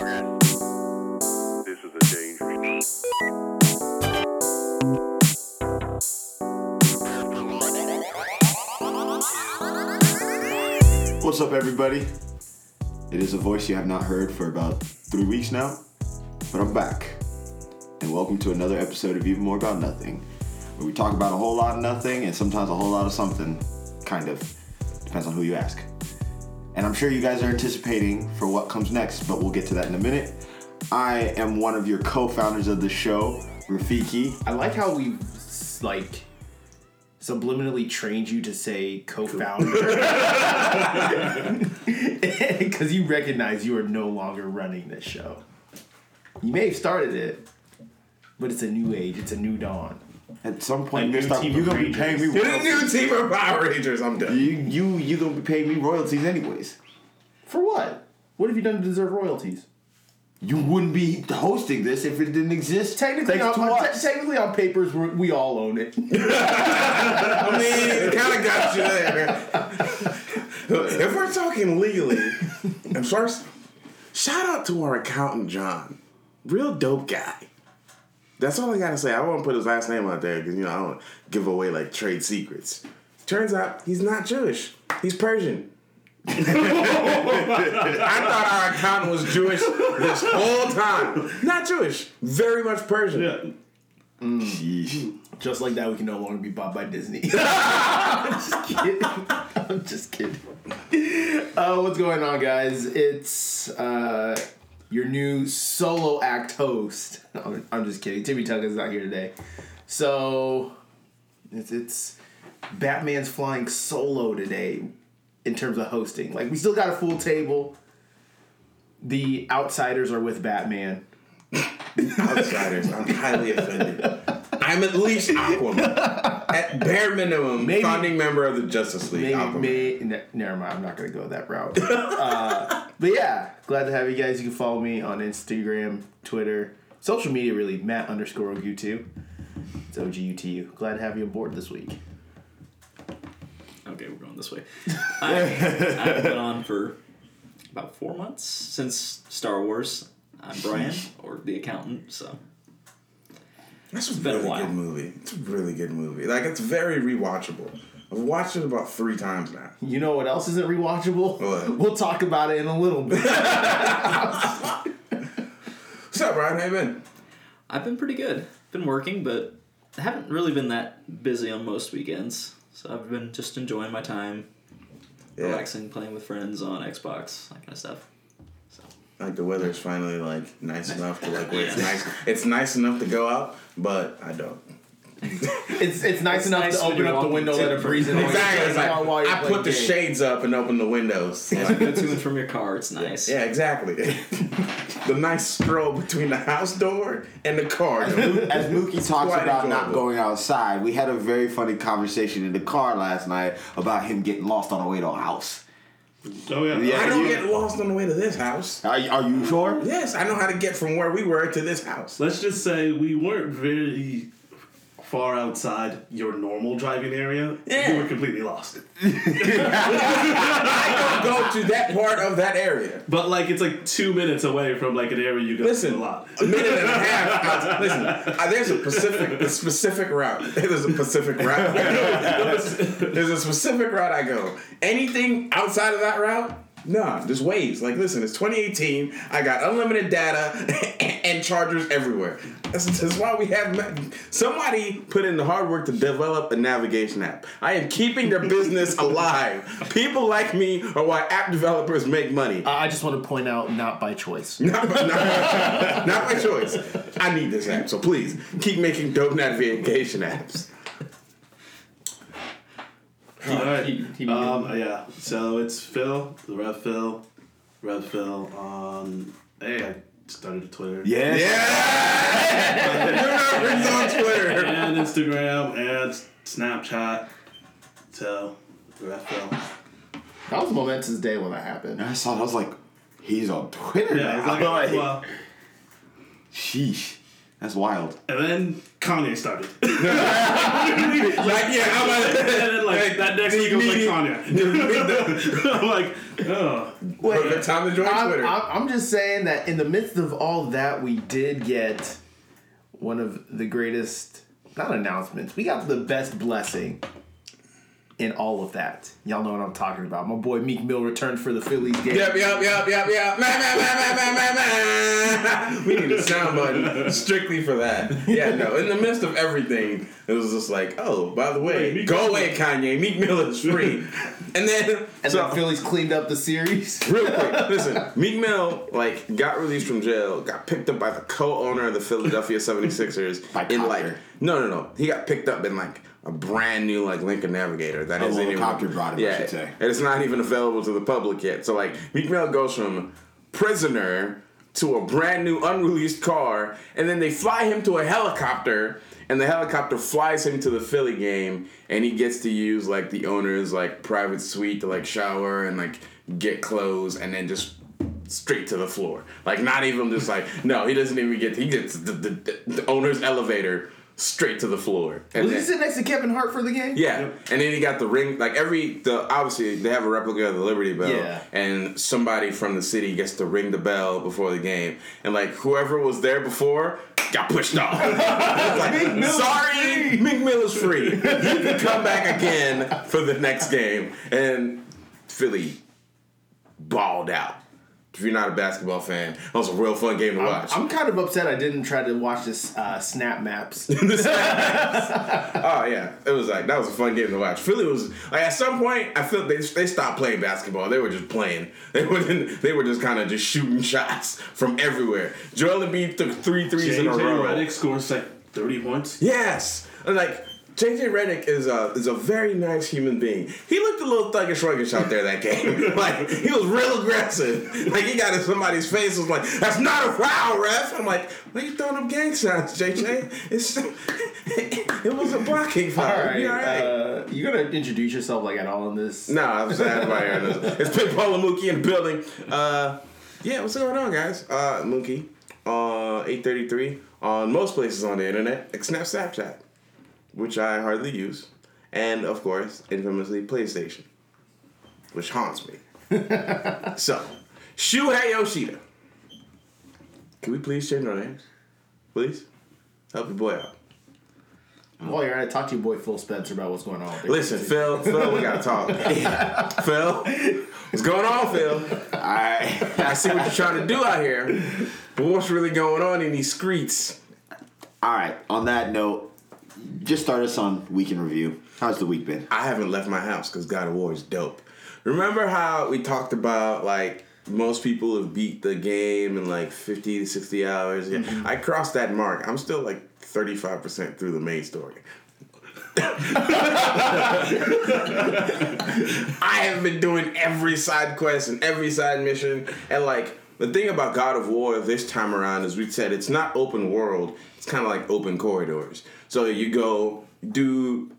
What's up, everybody? It is a voice you have not heard for about three weeks now, but I'm back. And welcome to another episode of Even More About Nothing, where we talk about a whole lot of nothing and sometimes a whole lot of something, kind of. Depends on who you ask. And I'm sure you guys are anticipating for what comes next, but we'll get to that in a minute. I am one of your co founders of the show, Rafiki. I like how we like subliminally trained you to say co-founder because you recognize you are no longer running this show. You may have started it, but it's a new age. It's a new dawn. At some point, A you're gonna, start, team you're gonna be paying me Rangers. Get a royalties. new team of Power Rangers. I'm done. You, you, you gonna be paying me royalties anyways. For what? What have you done to deserve royalties? You wouldn't be hosting this if it didn't exist. Technically, on, to on- us. te- technically on papers, we're, we all own it. I mean, it kind of got you there. if we're talking legally, and first, shout out to our accountant John, real dope guy. That's all I gotta say. I won't put his last name out there because you know I don't give away like trade secrets. Turns out he's not Jewish. He's Persian. I thought our accountant was Jewish this whole time. Not Jewish. Very much Persian. Sheesh. Just like that, we can no longer be bought by Disney. I'm just kidding. I'm just kidding. Uh, what's going on, guys? It's uh, your new solo act host. I'm, I'm just kidding. Timmy Tucker's not here today. So, it's, it's Batman's flying solo today in terms of hosting. Like, we still got a full table. The outsiders are with Batman. outsiders. I'm highly offended. I'm at least Aquaman. At bare minimum, Maybe- founding member of the Justice League. Maybe, may, ne- never mind. I'm not gonna go that route. uh, but yeah, glad to have you guys. You can follow me on Instagram, Twitter, social media. Really, Matt underscore Ogutu. It's O G U T U. Glad to have you aboard this week. Okay, we're going this way. I, I've been on for about four months since Star Wars. I'm Brian, or the accountant. So That's a been a really while. good movie. It's a really good movie. Like it's very rewatchable. I've watched it about three times now. You know what else isn't rewatchable? What? We'll talk about it in a little bit. What's up, Brian? How you been? I've been pretty good. Been working, but I haven't really been that busy on most weekends. So I've been just enjoying my time, Yeah. relaxing, playing with friends on Xbox, that kind of stuff. So Like the weather's finally like nice enough to like where it's nice. It's nice enough to go out, but I don't. it's it's nice It's enough nice to open up the window, to let a the- breeze in. Exactly. It's like, While you're I put the games. shades up and open the windows. go to and from your car. It's nice. Yeah, exactly. the nice stroll between the house door and the car. door. As Mookie talks Quite about not going outside, we had a very funny conversation in the car last night about him getting lost on the way to a house. Oh yeah. Yeah. I don't you- get lost on the way to this house. Are, are you sure? Yes, I know how to get from where we were to this house. Let's just say we weren't very far outside your normal driving area. Yeah. You were completely lost. I don't go to that part of that area. But like it's like two minutes away from like an area you go Listen, to a lot. a minute and a half. Listen, uh, there's a Pacific, a specific route. There's a Pacific route. there's a specific route I go. Anything outside of that route, nah, just waves. Like, listen, it's 2018. I got unlimited data and chargers everywhere. That's, that's why we have. ma- Somebody put in the hard work to develop a navigation app. I am keeping their business alive. People like me are why app developers make money. I just want to point out, not by choice. Not, by- not, not by choice. I need this app, so please keep making dope navigation apps. All right. He- he- um, yeah. So it's Phil, the Rev Phil, Rev Phil on. Hey, I started a Twitter. Yes. Yeah, you're not on Twitter. And Instagram and Snapchat. So, Rev Phil. That was a momentous day when that happened. I saw. it, I was like, he's on Twitter Yeah, now. it's like, Like, well, sheesh. That's wild. And then Kanye started. Like, yeah, I'm and then like that next week it was like Kanye. I'm like, oh. Wait, Perfect time to join I'm, Twitter. I'm, I'm just saying that in the midst of all that, we did get one of the greatest, not announcements, we got the best blessing in all of that. Y'all know what I'm talking about. My boy Meek Mill returned for the Phillies game. Yep, yep, yep, yep, yep. Man, man, man, man, man, man, man. We need a sound button strictly for that. Yeah, no. In the midst of everything, it was just like, oh, by the way, Wait, go Mill's away, Kanye. Meek Mill is free. And then, And so, the Phillies cleaned up the series. real quick, listen. Meek Mill, like, got released from jail, got picked up by the co-owner of the Philadelphia 76ers. By in, like, no, no, no. He got picked up in, like, a brand new, like, Lincoln Navigator. That isn't even... brought him, I yeah, should say. and it's not even available to the public yet. So like Meek Mill goes from prisoner to a brand new unreleased car, and then they fly him to a helicopter, and the helicopter flies him to the Philly game, and he gets to use like the owner's like private suite to like shower and like get clothes, and then just straight to the floor. Like not even just like no, he doesn't even get he gets the, the, the owner's elevator straight to the floor. And Was he then- sitting next to Kevin Hart for the game? yeah, and then he got the ring. Like every the obviously they have a replica of the Liberty Bell, Yeah. and somebody from the city gets to ring the bell before the game, and like whoever was there before got pushed off. Like, sorry, Meek Mill is free. You can come back again for the next game, and Philly balled out. If you're not a basketball fan, that was a real fun game to watch. I'm kind of upset I didn't try to watch this uh, snap maps. Oh yeah, it was like that was a fun game to watch. Philly was like at some point I feel they they stopped playing basketball. They were just playing. They were they were just kind of just shooting shots from everywhere. Joel Embiid took three threes in a JJ row. Redick scores like 30 points. Yes, and like JJ Redick is a is a very nice human being. He looked a little thuggish ruggish out there that game. like he was real aggressive. Like he got in somebody's face. Was like, "That's not a foul, ref." I'm like, "Why you throwing up gang signs, JJ?" It's it was a blocking foul. all right, You all right? Uh, you gonna introduce yourself like at all in this? No, I'm sad hearing this. It's Big Paul and Mookie in the building. Uh, yeah, what's going on, guys? Uh, Mookie, uh, 833 on most places on the internet, except Snapchat, which I hardly use, and of course, infamously PlayStation, which haunts me. so, Shuhei Yoshida. Can we please change our names? Please? Help your boy out. While you're at it, talk to your boy Phil Spencer about what's going on. their Listen. Phil, Phil, we gotta talk. Phil, what's going on, Phil? I I see what you're trying to do out here, but what's really going on in these streets? all right. On that note, just start us on week in review. How's the week been? I haven't left my house because God of War is dope. Remember how we talked about like most people have beat the game in like 50 to 60 hours? Yeah, mm-hmm. I crossed that mark. I'm still like 35% through the main story. I have been doing every side quest and every side mission, and like the thing about God of War this time around is we said it's not open world. It's kind of like open corridors. So you go do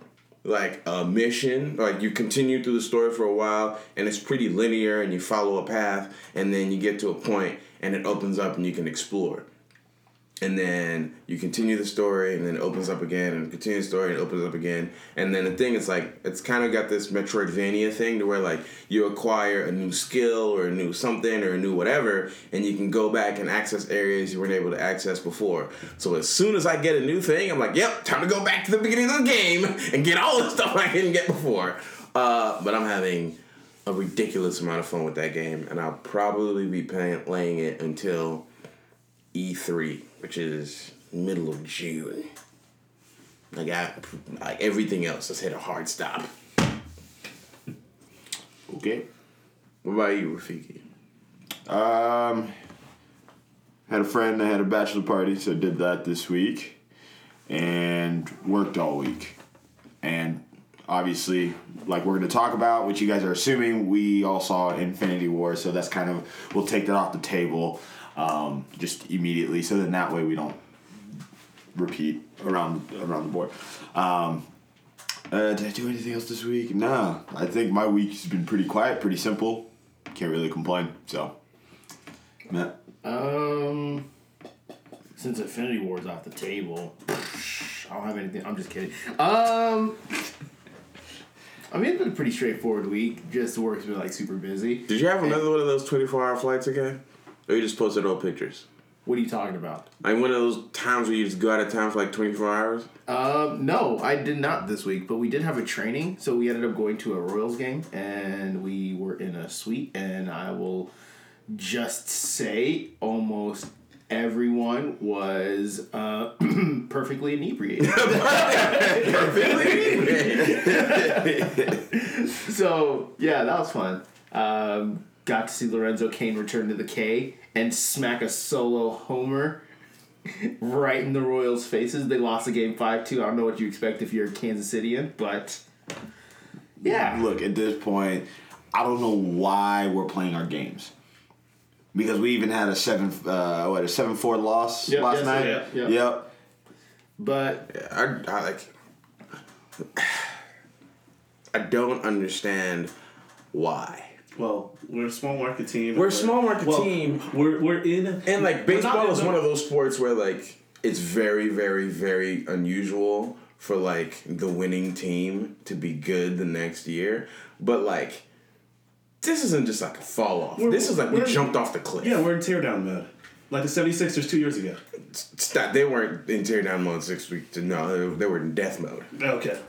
like a mission, like you continue through the story for a while, and it's pretty linear, and you follow a path, and then you get to a point, and it opens up, and you can explore and then you continue the story and then it opens up again and continue the story and it opens up again. And then the thing is like it's kind of got this metroidvania thing to where like you acquire a new skill or a new something or a new whatever and you can go back and access areas you weren't able to access before. So as soon as i get a new thing i'm like yep time to go back to the beginning of the game and get all the stuff i didn't get before. Uh, but i'm having a ridiculous amount of fun with that game and i'll probably be playing, playing it until E3, which is middle of June. Like I, like everything else has hit a hard stop. Okay. What about you, Rafiki? Um, had a friend that had a bachelor party, so did that this week, and worked all week. And obviously, like we're going to talk about, which you guys are assuming, we all saw Infinity War, so that's kind of we'll take that off the table, um, just immediately, so then that way we don't repeat around around the board. Um, uh, did I do anything else this week? No, I think my week's been pretty quiet, pretty simple. Can't really complain. So, Matt. Um, since Infinity War's off the table, I don't have anything. I'm just kidding. Um, I mean, it's been a pretty straightforward week. Just work's been like super busy. Did you have another one of those 24 hour flights again? Or you just posted all pictures? What are you talking about? Like one of those times where you just go out of town for like 24 hours? Um, no, I did not this week, but we did have a training. So we ended up going to a Royals game, and we were in a suite. And I will just say, almost everyone was uh, perfectly inebriated. Perfectly inebriated. so yeah, that was fun. Um, got to see Lorenzo Cain return to the K and smack a solo homer right in the Royals' faces. They lost the game five two. I don't know what you expect if you're a Kansas Cityan, but yeah, Look, at this point, I don't know why we're playing our games. Because we even had a seven, uh, what a seven four loss Yep, last yes, night. yeah, yeah. Yep. but I, I like. I don't understand why. Well, we're a small market team. We're a small market well, team. We're we're in And like baseball is one of those sports where like it's very, very, very unusual for like the winning team to be good the next year. But like this isn't just like a fall off. We're- This is like we jumped off the cliff. Yeah, we're in teardown mode. Like the 76ers two years ago. Stop. They weren't in teardown mode six weeks. No, they, they were in death mode. Okay.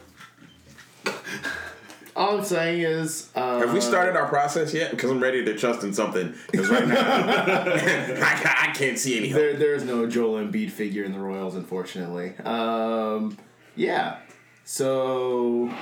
all I'm saying is, uh, Have we started our process yet? Because I'm ready to trust in something. Because right now, I, I can't see any hope. There, there is no Joel Embiid figure in the Royals, unfortunately. Um, yeah, so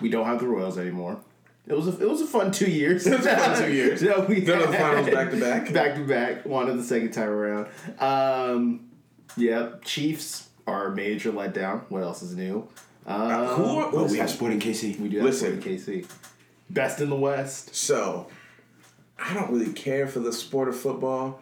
we don't have the Royals anymore. It was a, it was a fun two years. It was a fun two years. yeah, we Go to the finals back to back. back to back. Wanted the second time around. Um, yeah, Chiefs are a major letdown. What else is new? Um, Who? Oh, we have Sporting KC. we do have Listen. Sporting KC. Best in the West. So, I don't really care for the sport of football,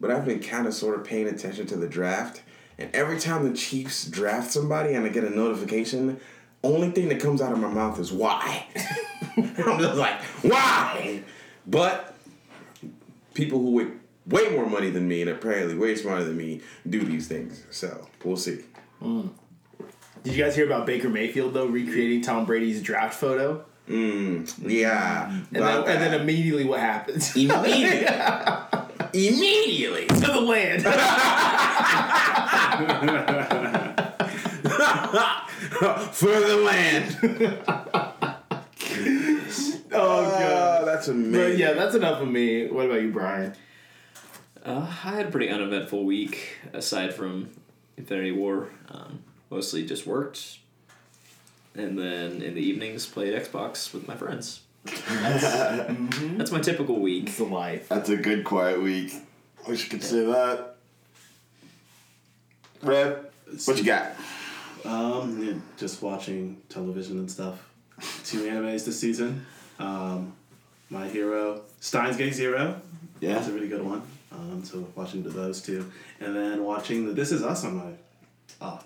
but I've been kind of sort of paying attention to the draft. And every time the Chiefs draft somebody and I get a notification, only thing that comes out of my mouth is why. I'm just like, why? But people who make way more money than me and apparently way smarter than me do these things. So, we'll see. Did you guys hear about Baker Mayfield though recreating Tom Brady's draft photo? Mm, yeah. And then, and then uh, immediately what happens? immediately. immediately. to the land. For the land. oh god. Oh, that's amazing. But yeah, that's enough of me. What about you, Brian? Uh, I had a pretty uneventful week aside from Infinity War. Um, mostly just worked, and then in the evenings played Xbox with my friends. That's, that's my typical week. It's the life. That's a good quiet week. Wish you could say that. Red, what you got? Um, yeah, just watching television and stuff. Two animes this season. Um, My Hero, Steins Gate Zero. Yeah. That's a really good one. Um, so watching those two, and then watching the This Is Us on my ah,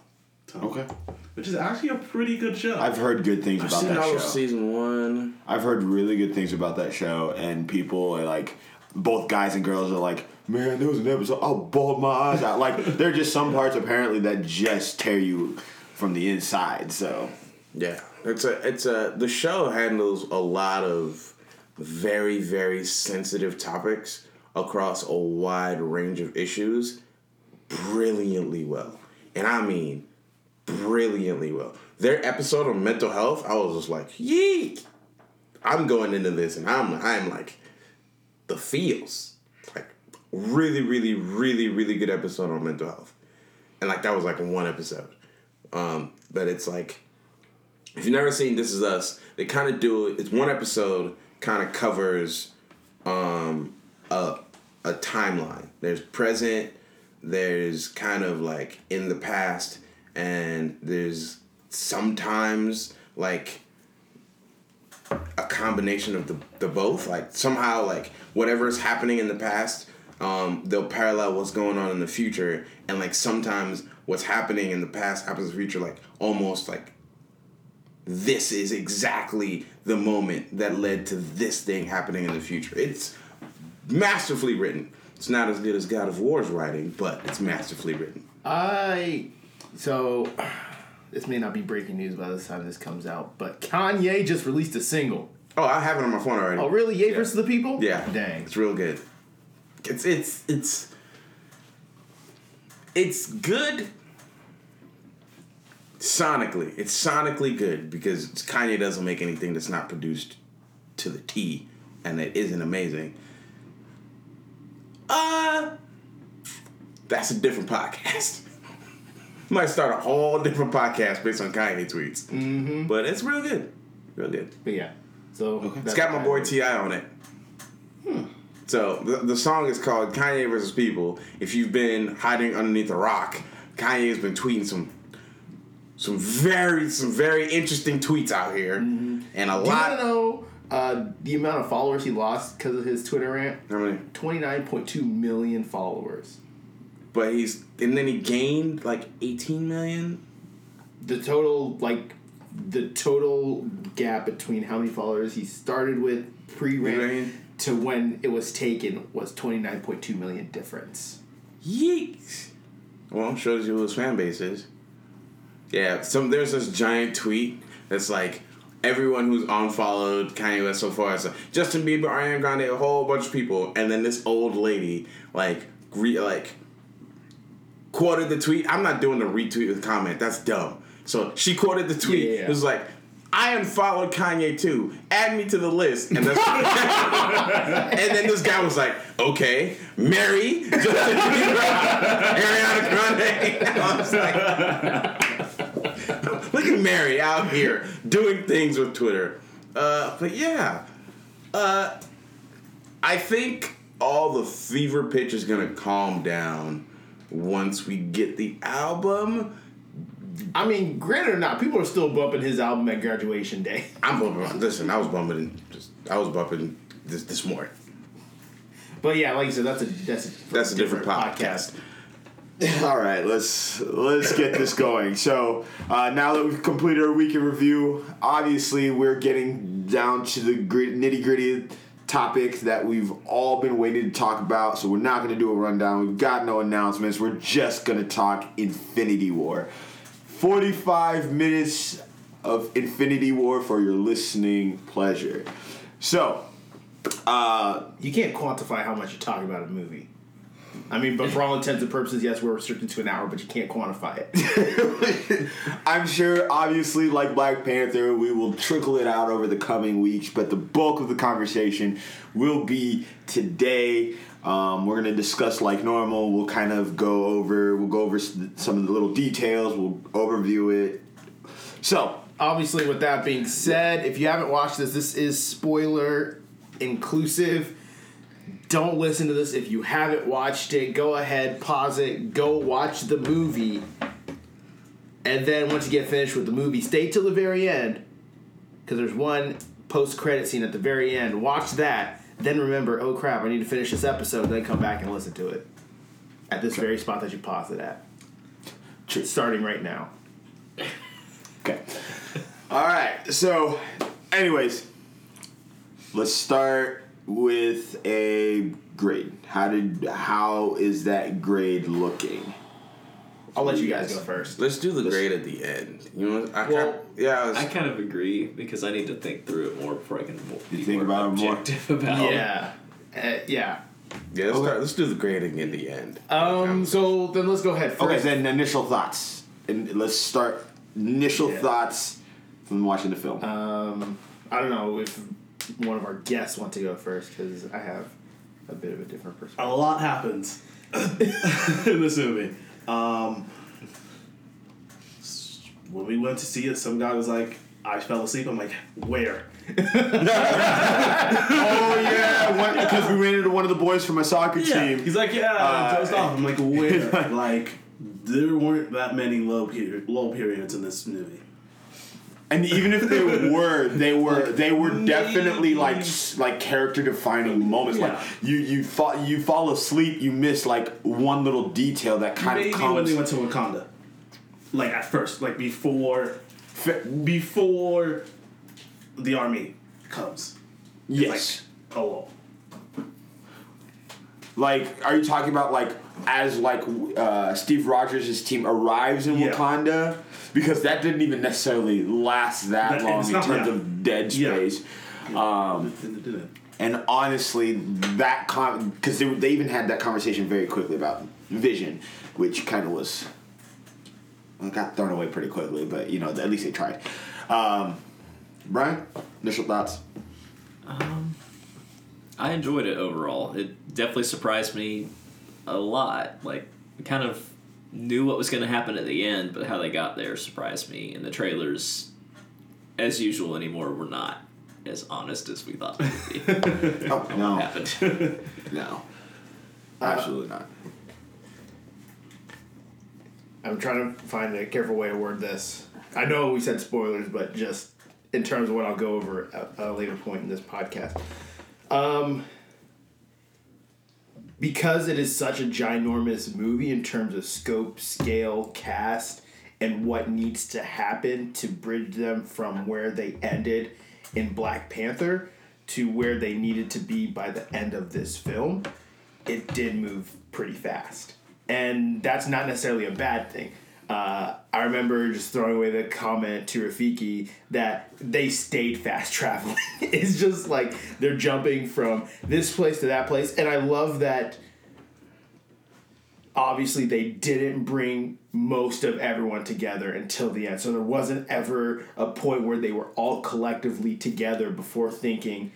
time, Okay. which is actually a pretty good show. I've heard good things I've about seen that all show. of season one. I've heard really good things about that show, and people are like, both guys and girls are like, man, there was an episode, I bawled my eyes out. Like, there are just some parts apparently that just tear you from the inside. So, Yeah, it's a it's a the show handles a lot of very very sensitive topics across a wide range of issues brilliantly well, and I mean brilliantly well. Their episode on mental health, I was just like, yeet. I'm going into this, and I'm I'm like the feels like really really really really good episode on mental health, and like that was like one episode. Um, but it's like if you've never seen This Is Us, they kind of do it. It's one episode, kind of covers um, a a timeline. There's present, there's kind of like in the past, and there's sometimes like a combination of the, the both. Like somehow, like whatever is happening in the past, um, they'll parallel what's going on in the future, and like sometimes what's happening in the past happens in the future, like almost like this is exactly the moment that led to this thing happening in the future. It's masterfully written. It's not as good as God of War's writing, but it's masterfully written. I so this may not be breaking news by the time this comes out, but Kanye just released a single. Oh, I have it on my phone already. Oh, really? Ye versus the people? Yeah. Dang. It's real good. It's it's it's it's good sonically. It's sonically good because Kanye doesn't make anything that's not produced to the T and it isn't amazing. Uh that's a different podcast. Might start a whole different podcast based on Kanye tweets. Mm-hmm. But it's real good. Real good. But yeah. So It's that's got my boy T.I. on it. So the, the song is called Kanye versus People. If you've been hiding underneath a rock, Kanye's been tweeting some some very some very interesting tweets out here, and a Do you want lot. to know uh, the amount of followers he lost because of his Twitter rant? How many? Twenty nine point two million followers. But he's and then he gained like eighteen million. The total like the total gap between how many followers he started with pre rant to when it was taken was twenty nine point two million difference. Yeeks. Well, shows you who his fan base is. Yeah, some there's this giant tweet that's like everyone who's unfollowed Kanye West so far is like Justin Bieber, Ariana Grande, a whole bunch of people, and then this old lady like re, like quoted the tweet. I'm not doing the retweet with comment. That's dumb. So she quoted the tweet. Yeah, yeah. It was like. I unfollowed Kanye too. Add me to the list. And, that's- and then this guy was like, okay, Mary, Justin Bieber, Ariana Grande. I was like, look at Mary out here doing things with Twitter. Uh, but yeah, uh, I think all the fever pitch is gonna calm down once we get the album. I mean, granted or not, people are still bumping his album at graduation day. I'm bumping. Listen, I was bumping. Just I was bumping this this morning. But yeah, like you said, that's a that's a, That's a different podcast. All right, let's let's get this going. So uh, now that we've completed our week in review, obviously we're getting down to the nitty gritty topic that we've all been waiting to talk about. So we're not going to do a rundown. We've got no announcements. We're just going to talk Infinity War. Forty-five minutes of Infinity War for your listening pleasure. So. Uh, You can't quantify how much you talk about a movie. I mean, but for all intents and purposes, yes, we're restricted to an hour, but you can't quantify it. I'm sure, obviously, like Black Panther, we will trickle it out over the coming weeks, but the bulk of the conversation will be today. Um, we're gonna discuss like normal. We'll kind of go over. We'll go over some of the little details. We'll overview it. So, Obviously, with that being said, if you haven't watched this, this is spoiler inclusive. Don't listen to this if you haven't watched it. Go ahead, pause it, go watch the movie. And then once you get finished with the movie, stay till the very end. Because there's one post credit scene at the very end. Watch that. Then remember, oh crap, I need to finish this episode. Then come back and listen to it. At this very spot that you paused it at. True. Starting right now. okay. All right. So, anyways, let's start with a grade. How did? How is that grade looking? I'll let you guys go first. Let's do the grade at the end. You know, I Well, kind yeah, I was, I kind of agree because I need to think through it more before I can be think more about it more? objective about. Yeah. Uh, yeah. yeah. Let's, start, let's do the grading in the end. Um. So then let's go ahead first. Okay, then initial thoughts. And let's start initial Yeah. thoughts from watching the film. Um. I don't know if one of our guests want to go first because I have a bit of a different perspective. A lot happens in this movie. Um, when we went to see it, some guy was like, I fell asleep. I'm like, where? oh yeah, because we ran into one of the boys from my soccer team. He's like, yeah, Uh, I dozed off. I'm like, where? like, there weren't that many low period, low periods in this movie. And even if they were, they were they were definitely like like character defining moments. Like you you fall you fall asleep, you miss like one little detail that kind Maybe of when they went to Wakanda. Like at first, like before, before the army comes. yes. Like, oh, Like, are you talking about like as like uh, Steve Rogers' team arrives in Yeah. Wakanda? Because that didn't even necessarily last that That- long in not- terms yeah. of dead Yeah. space. Um, Didn't- didn't. And honestly, that con because they, they even had that conversation very quickly about Vision, which kind of was well, got thrown away pretty quickly. But you know, at least they tried. Um, Brian, initial thoughts? I enjoyed it overall. It definitely surprised me a lot. Like, I kind of knew what was going to happen at the end, but how they got there surprised me. And the trailers, as usual anymore, were not as honest as we thought they would be. Oh no, happened. no, absolutely not. I'm trying to find a careful way to word this. I know we said spoilers, but just in terms of what I'll go over at a later point in this podcast. Um, because it is such a ginormous movie in terms of scope, scale, cast, and what needs to happen to bridge them from where they ended in Black Panther to where they needed to be by the end of this film, it did move pretty fast. And that's not necessarily a bad thing. Uh, I remember just throwing away the comment to Rafiki that they stayed fast traveling. it's just like they're jumping from this place to that place. And I love that obviously they didn't bring most of everyone together until the end. So there wasn't ever a point where they were all collectively together before thinking,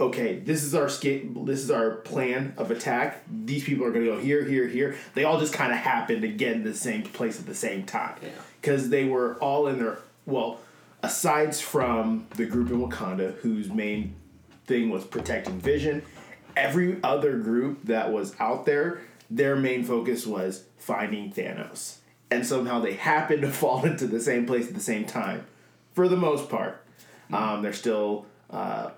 okay, this is our skate this is our plan of attack. These people are gonna go here, here, here. They all just kind of happened to get in the same place at the same time. Yeah. Because they were all in their well, aside from the group in Wakanda whose main thing was protecting Vision, every other group that was out there, their main focus was finding Thanos. And somehow they happened to fall into the same place at the same time. For the most part. Um, they're still uh,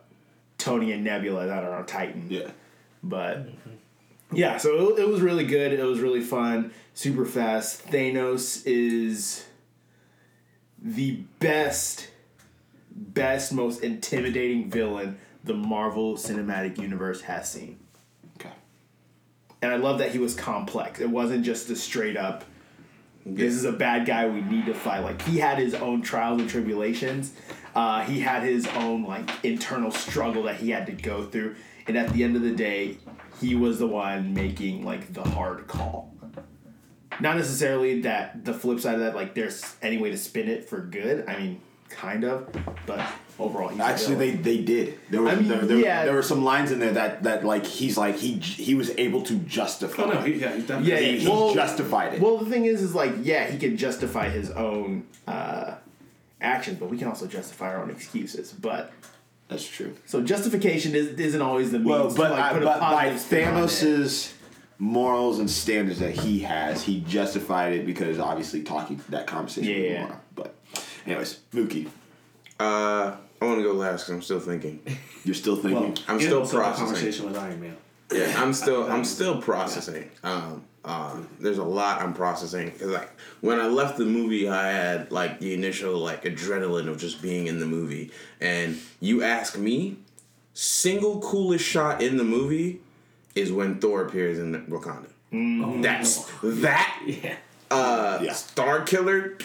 Tony and Nebula that are on Titan. Yeah. But mm-hmm. yeah, so it, it was really good. It was really fun, super fast. Thanos is the best, best, most intimidating villain the Marvel Cinematic Universe has seen. Okay. And I love that he was complex. It wasn't just a straight up, this is a bad guy we need to fight. Like, he had his own trials and tribulations. Uh, he had his own, like, internal struggle that he had to go through. And at the end of the day, he was the one making, like, the hard call. Not necessarily that the flip side of that, like, there's any way to spin it for good. I mean, kind of. But overall, he's Actually, they they did. There was I mean, there, there, yeah. there were some lines in there that that like he's like he he was able to justify. Oh no, he, yeah, he definitely. Yeah, he, yeah. he Well- justified it. Well, the thing is, is like, yeah, he can justify his own uh, actions, but we can also justify our own excuses. But That's true. so justification is, isn't always the means Well, to but like, I, put a but by positive spin on it. Thanos's morals and standards that he has, he justified it because obviously talking that conversation. with Yeah. Gamora. But anyways, Mookie, Uh, I want to go last because I'm still thinking. you're still thinking. Well, I'm still also the processing. Conversation with Iron Man. Yeah, I'm still I'm still processing. Um, uh, there's a lot I'm processing because like when I left the movie, I had like the initial like adrenaline of just being in the movie, and you ask me, single coolest shot in the movie is when Thor appears in Wakanda. That's that yeah. uh, Yeah. Star Killer,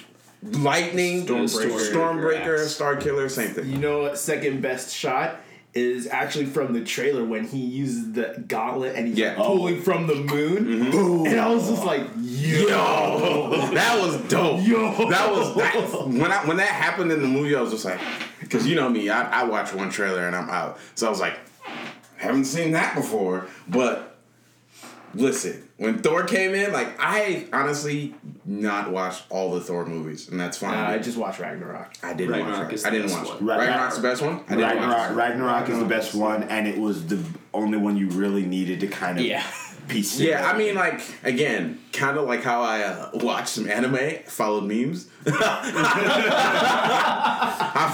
Lightning, Stormbreaker. Stormbreaker, Yes. Star Killer, same thing. You know what? Second best shot is actually from the trailer when he uses the gauntlet and he's Yeah. like, pulling from the moon. Mm-hmm. And I was just like, yo. Yo, that was dope. Yo. that was that. When I when that happened in the movie, I was just like, because you know me, I, I watch one trailer and I'm out. So I was like, haven't seen that before. But listen, when Thor came in, like I honestly not watched all the Thor movies, and that's fine. Uh, I just watched Ragnarok. I didn't Ragnarok watch. is I didn't watch. one. Ragnarok's the best one. I didn't Ragnarok, watch. Ragnarok is the best one, and it was the only one you really needed to kind of Yeah. Piece. Yeah, I mean, like again, kind of like how I uh, watched some anime, followed memes. I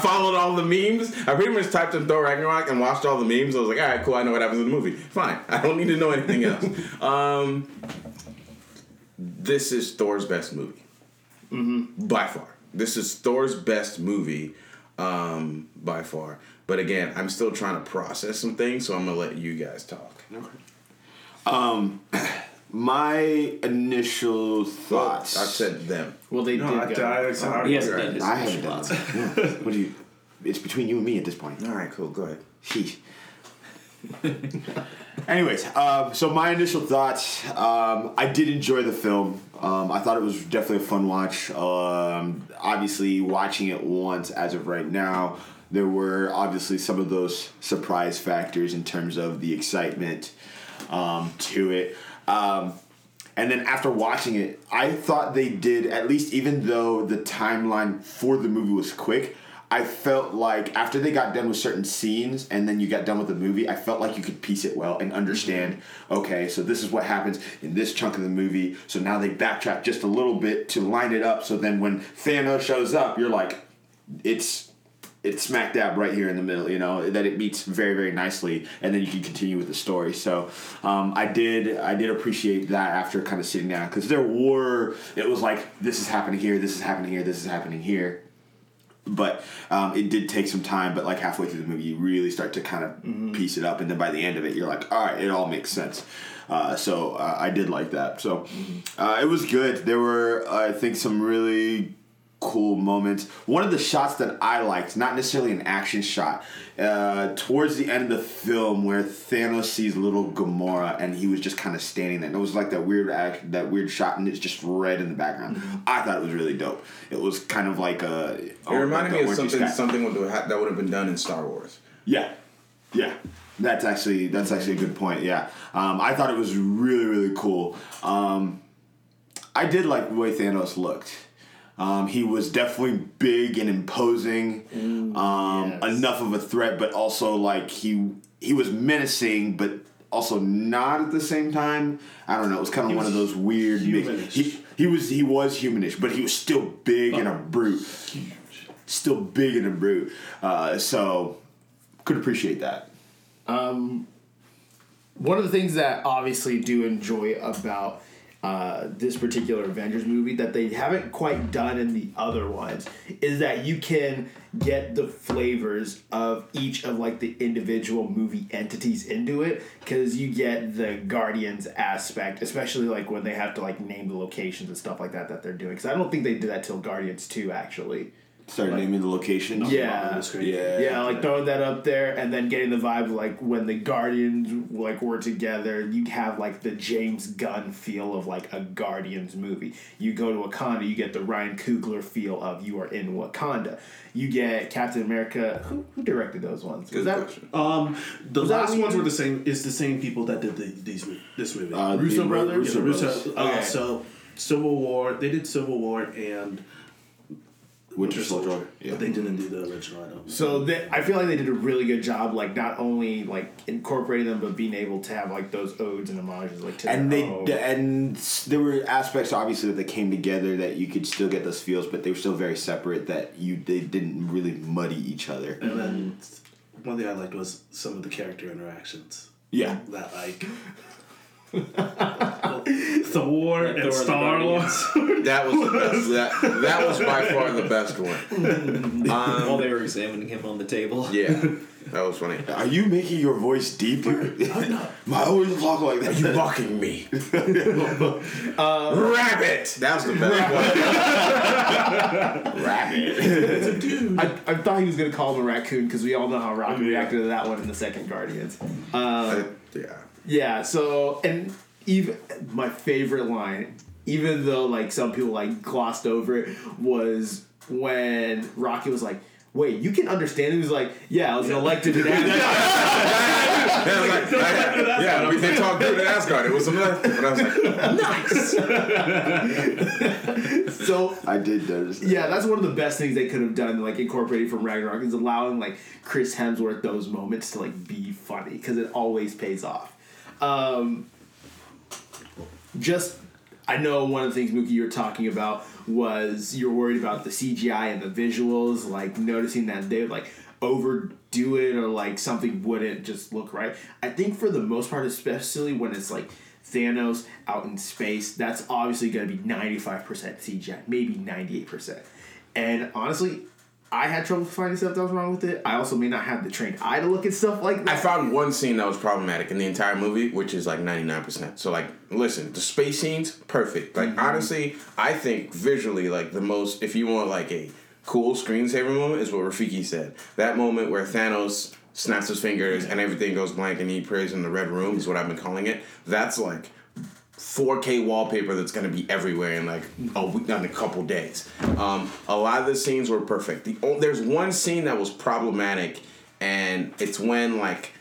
followed all the memes. I pretty much typed in Thor Ragnarok and watched all the memes. I was like, all right, cool. I know what happens in the movie. Fine. I don't need to know anything else. um, this is Thor's best movie, mm-hmm. by far. This is Thor's best movie, um, by far. But again, I'm still trying to process some things, so I'm gonna let you guys talk. My initial thoughts. I said them. Well, they No, did. I, go. I, I, He hasn't done his I haven't done thoughts. that. Yeah. What do you? It's between you and me at this point. All right, cool. Go ahead. Sheesh. Anyways, um, so my initial thoughts. Um, I did enjoy the film. Um, I thought it was definitely a fun watch. Um, obviously, watching it once as of right now, there were obviously some of those surprise factors in terms of the excitement um, to it. Um, and then after watching it, I thought they did at least, even though the timeline for the movie was quick. I felt like after they got done with certain scenes and then you got done with the movie, I felt like you could piece it well and understand. Okay, so this is what happens in this chunk of the movie. So now they backtrack just a little bit to line it up. So then when Thanos shows up, you're like, it's it's smack dab right here in the middle, you know, that it meets very, very nicely, and then you can continue with the story. So, um, I did, I did appreciate that after kind of sitting down because there were, it was like this is happening here, this is happening here, this is happening here, but um, it did take some time. But like halfway through the movie, you really start to kind of piece it up, and then by the end of it, you're like, all right, it all makes sense. Uh, so uh, I did like that. So uh, it was good. There were, I think, some really cool moments. One of the shots that I liked, not necessarily an action shot, uh, towards the end of the film where Thanos sees little Gamora and he was just kind of standing there. And it was like that weird act, that weird shot, and it's just red in the background. I thought it was really dope. It was kind of like a. It reminded me of something something would have, that would have been done in Star Wars. Yeah, yeah. That's actually that's actually a good point. Yeah, um, I thought it was really really cool. Um, I did like the way Thanos looked. Um, he was definitely big and imposing, um, yes. enough of a threat, but also like he he was menacing, but also not at the same time. I don't know. It was kind of one of those weird mix. He, he was he was humanish, but he was still big and a brute. Still big and a brute. Uh, so could appreciate that. one of the things that obviously do enjoy about uh, this particular Avengers movie that they haven't quite done in the other ones is that you can get the flavors of each of like the individual movie entities into it because you get the Guardians aspect, especially like when they have to like name the locations and stuff like that that they're doing. Because I don't think they did that till Guardians two actually. Start naming the location. Yeah. the screen. Yeah. Yeah, like throwing that up there and then getting the vibe of like when the Guardians like were together, you have like the James Gunn feel of like a Guardians movie. You go to Wakanda, you get the Ryan Coogler feel of you are in Wakanda. You get Captain America. Who, who directed those ones? Good Was that question. Um, the Was last ones were the same. Is the same people that did the, these this movie. Uh, Russo Ru- brothers? Yeah, Russo Russo- brothers. uh, so Civil War. They did Civil War and Winter Soldier. Yeah. But they didn't do the original. I don't. So they, I feel like they did a really good job, like not only like incorporating them, but being able to have like those odes and homages, like to and they own. d- and there were aspects obviously that they came together that you could still get those feels, but they were still very separate. That you they didn't really muddy each other. And then one thing I liked was some of the character interactions. Yeah. That like. Thor and and Star Lord. That was the best. That, that was by far the best one. While Um, they were examining him on the table. yeah, that was funny. Are you making your voice deeper? I'm not. I always talk like that. You mocking me? Rabbit. That was the best one. Rabbit. It's a I, I thought he was gonna call him a raccoon because we all know how Rocket reacted to that one in the second Guardians. Uh, yeah. Yeah. So and even my favorite line, even though like some people like glossed over it, was when Rocky was like. Wait, you can understand? He was like, "Yeah, I was elected to that." Yeah, like, I- yeah, we did talk good in Asgard. It was some but I was like, nice. so I did notice. That. yeah, that's one of the best things they could have done, like incorporating from Ragnarok, is allowing like Chris Hemsworth those moments to like be funny because it always pays off. Um, just, I know one of the things Mookie you were talking about was you're worried about the CGI and the visuals, like noticing that they would like overdo it or like something wouldn't just look right. I think for the most part, especially when it's like Thanos out in space, that's obviously going to be 95% CGI, maybe 98%. And honestly, I had trouble finding stuff that was wrong with it. I also may not have the trained eye to look at stuff like that. I found one scene that was problematic in the entire movie, which is like ninety nine percent. So like, listen, the space scenes perfect. Like mm-hmm. honestly, I think visually, like the most, if you want like a cool screensaver moment, is what Rafiki said. That moment where Thanos snaps his fingers mm-hmm. and everything goes blank and he prays in the red room is what I've been calling it. That's like 4K wallpaper that's gonna be everywhere in like a week, in a couple days. Um, a lot of the scenes were perfect. The there's one scene that was problematic, and it's when like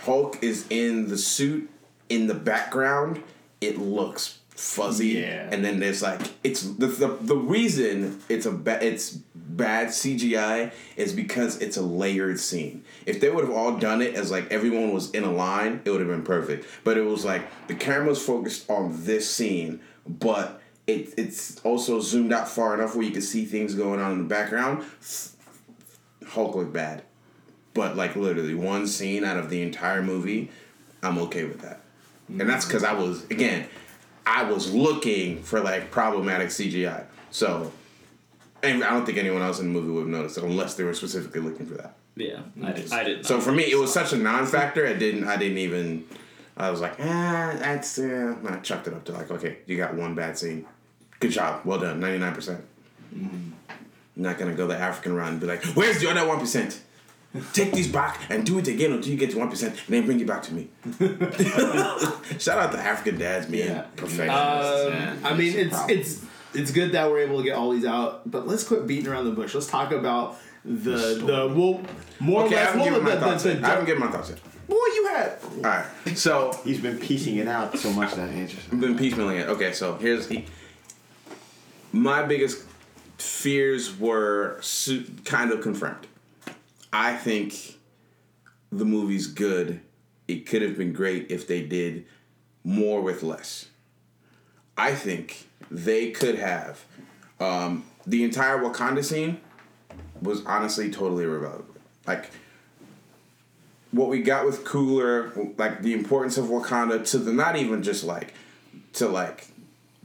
Hulk is in the suit in the background. It looks fuzzy, Yeah. and then there's like it's the the, the reason it's a ba- it's bad CGI is because it's a layered scene. If they would have all done it as like everyone was in a line, it would have been perfect. But it was like the camera's focused on this scene, but it, it's also zoomed out far enough where you can see things going on in the background. Hulk looked bad. But like literally one scene out of the entire movie, I'm okay with that. And that's because I was again, I was looking for like problematic CGI. So and I don't think anyone else in the movie would have noticed it unless they were specifically looking for that. Yeah, I did. I did. So for me, it was such a non-factor. I didn't. I didn't even. I was like, ah, that's. Uh, I chucked it up to like, okay, you got one bad scene. Good job. Well done. Ninety nine percent. Not gonna go the African route and be like, where's the other one percent? Take these back and do it again until you get to one percent, and then bring it back to me. Shout out to African dads being Yeah. perfectionists. Um, I mean, it's it's it's good that we're able to get all these out, but let's quit beating around the bush. Let's talk about the the well, more okay, or I less haven't well, given my the, thoughts the, yet. the, I haven't given my thoughts yet. boy you had. All right, so He's been piecing it out so much that Andrew. I've been piecemealing it. Okay, so here's he, my biggest fears were su- kind of confirmed. I think the movie's good. It could have been great if they did more with less. I think they could have. Um, the entire Wakanda scene was honestly totally irrelevant. Like what we got with Coogler, like the importance of Wakanda to the not even just like to like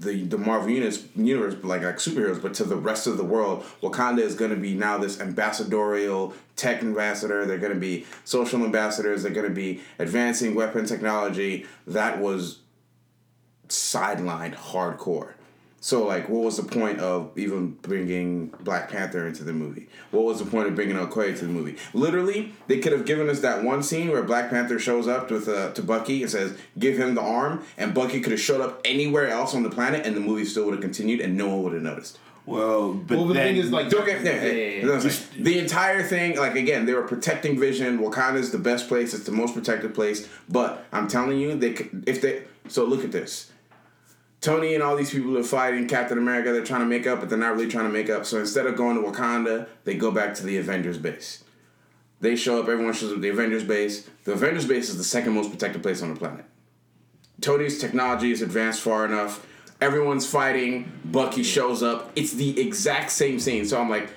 the the Marvel universe, universe like like superheroes, but to the rest of the world. Wakanda is going to be now this ambassadorial tech ambassador. They're going to be social ambassadors. They're going to be advancing weapon technology. That was sidelined hardcore. So like, what was the point of even bringing Black Panther into the movie? What was the point of bringing Okoye to the movie? Literally, they could have given us that one scene where Black Panther shows up with uh, to Bucky and says, "Give him the arm," and Bucky could have showed up anywhere else on the planet, and the movie still would have continued, and no one would have noticed. Well, but Well, the then, thing is, like, Don't get yeah, Yeah, yeah, yeah, yeah. no, I'm saying, the entire thing. Like again, they were protecting Vision. Wakanda's the best place. It's the most protected place. But I'm telling you, they could if they. So look at this. Tony and all these people are fighting Captain America. They're trying to make up, but they're not really trying to make up. So instead of going to Wakanda, they go back to the Avengers base. They show up. Everyone shows up at the Avengers base. The Avengers base is the second most protected place on the planet. Tony's technology is advanced far enough. Everyone's fighting. Bucky shows up. It's the exact same scene. So I'm like,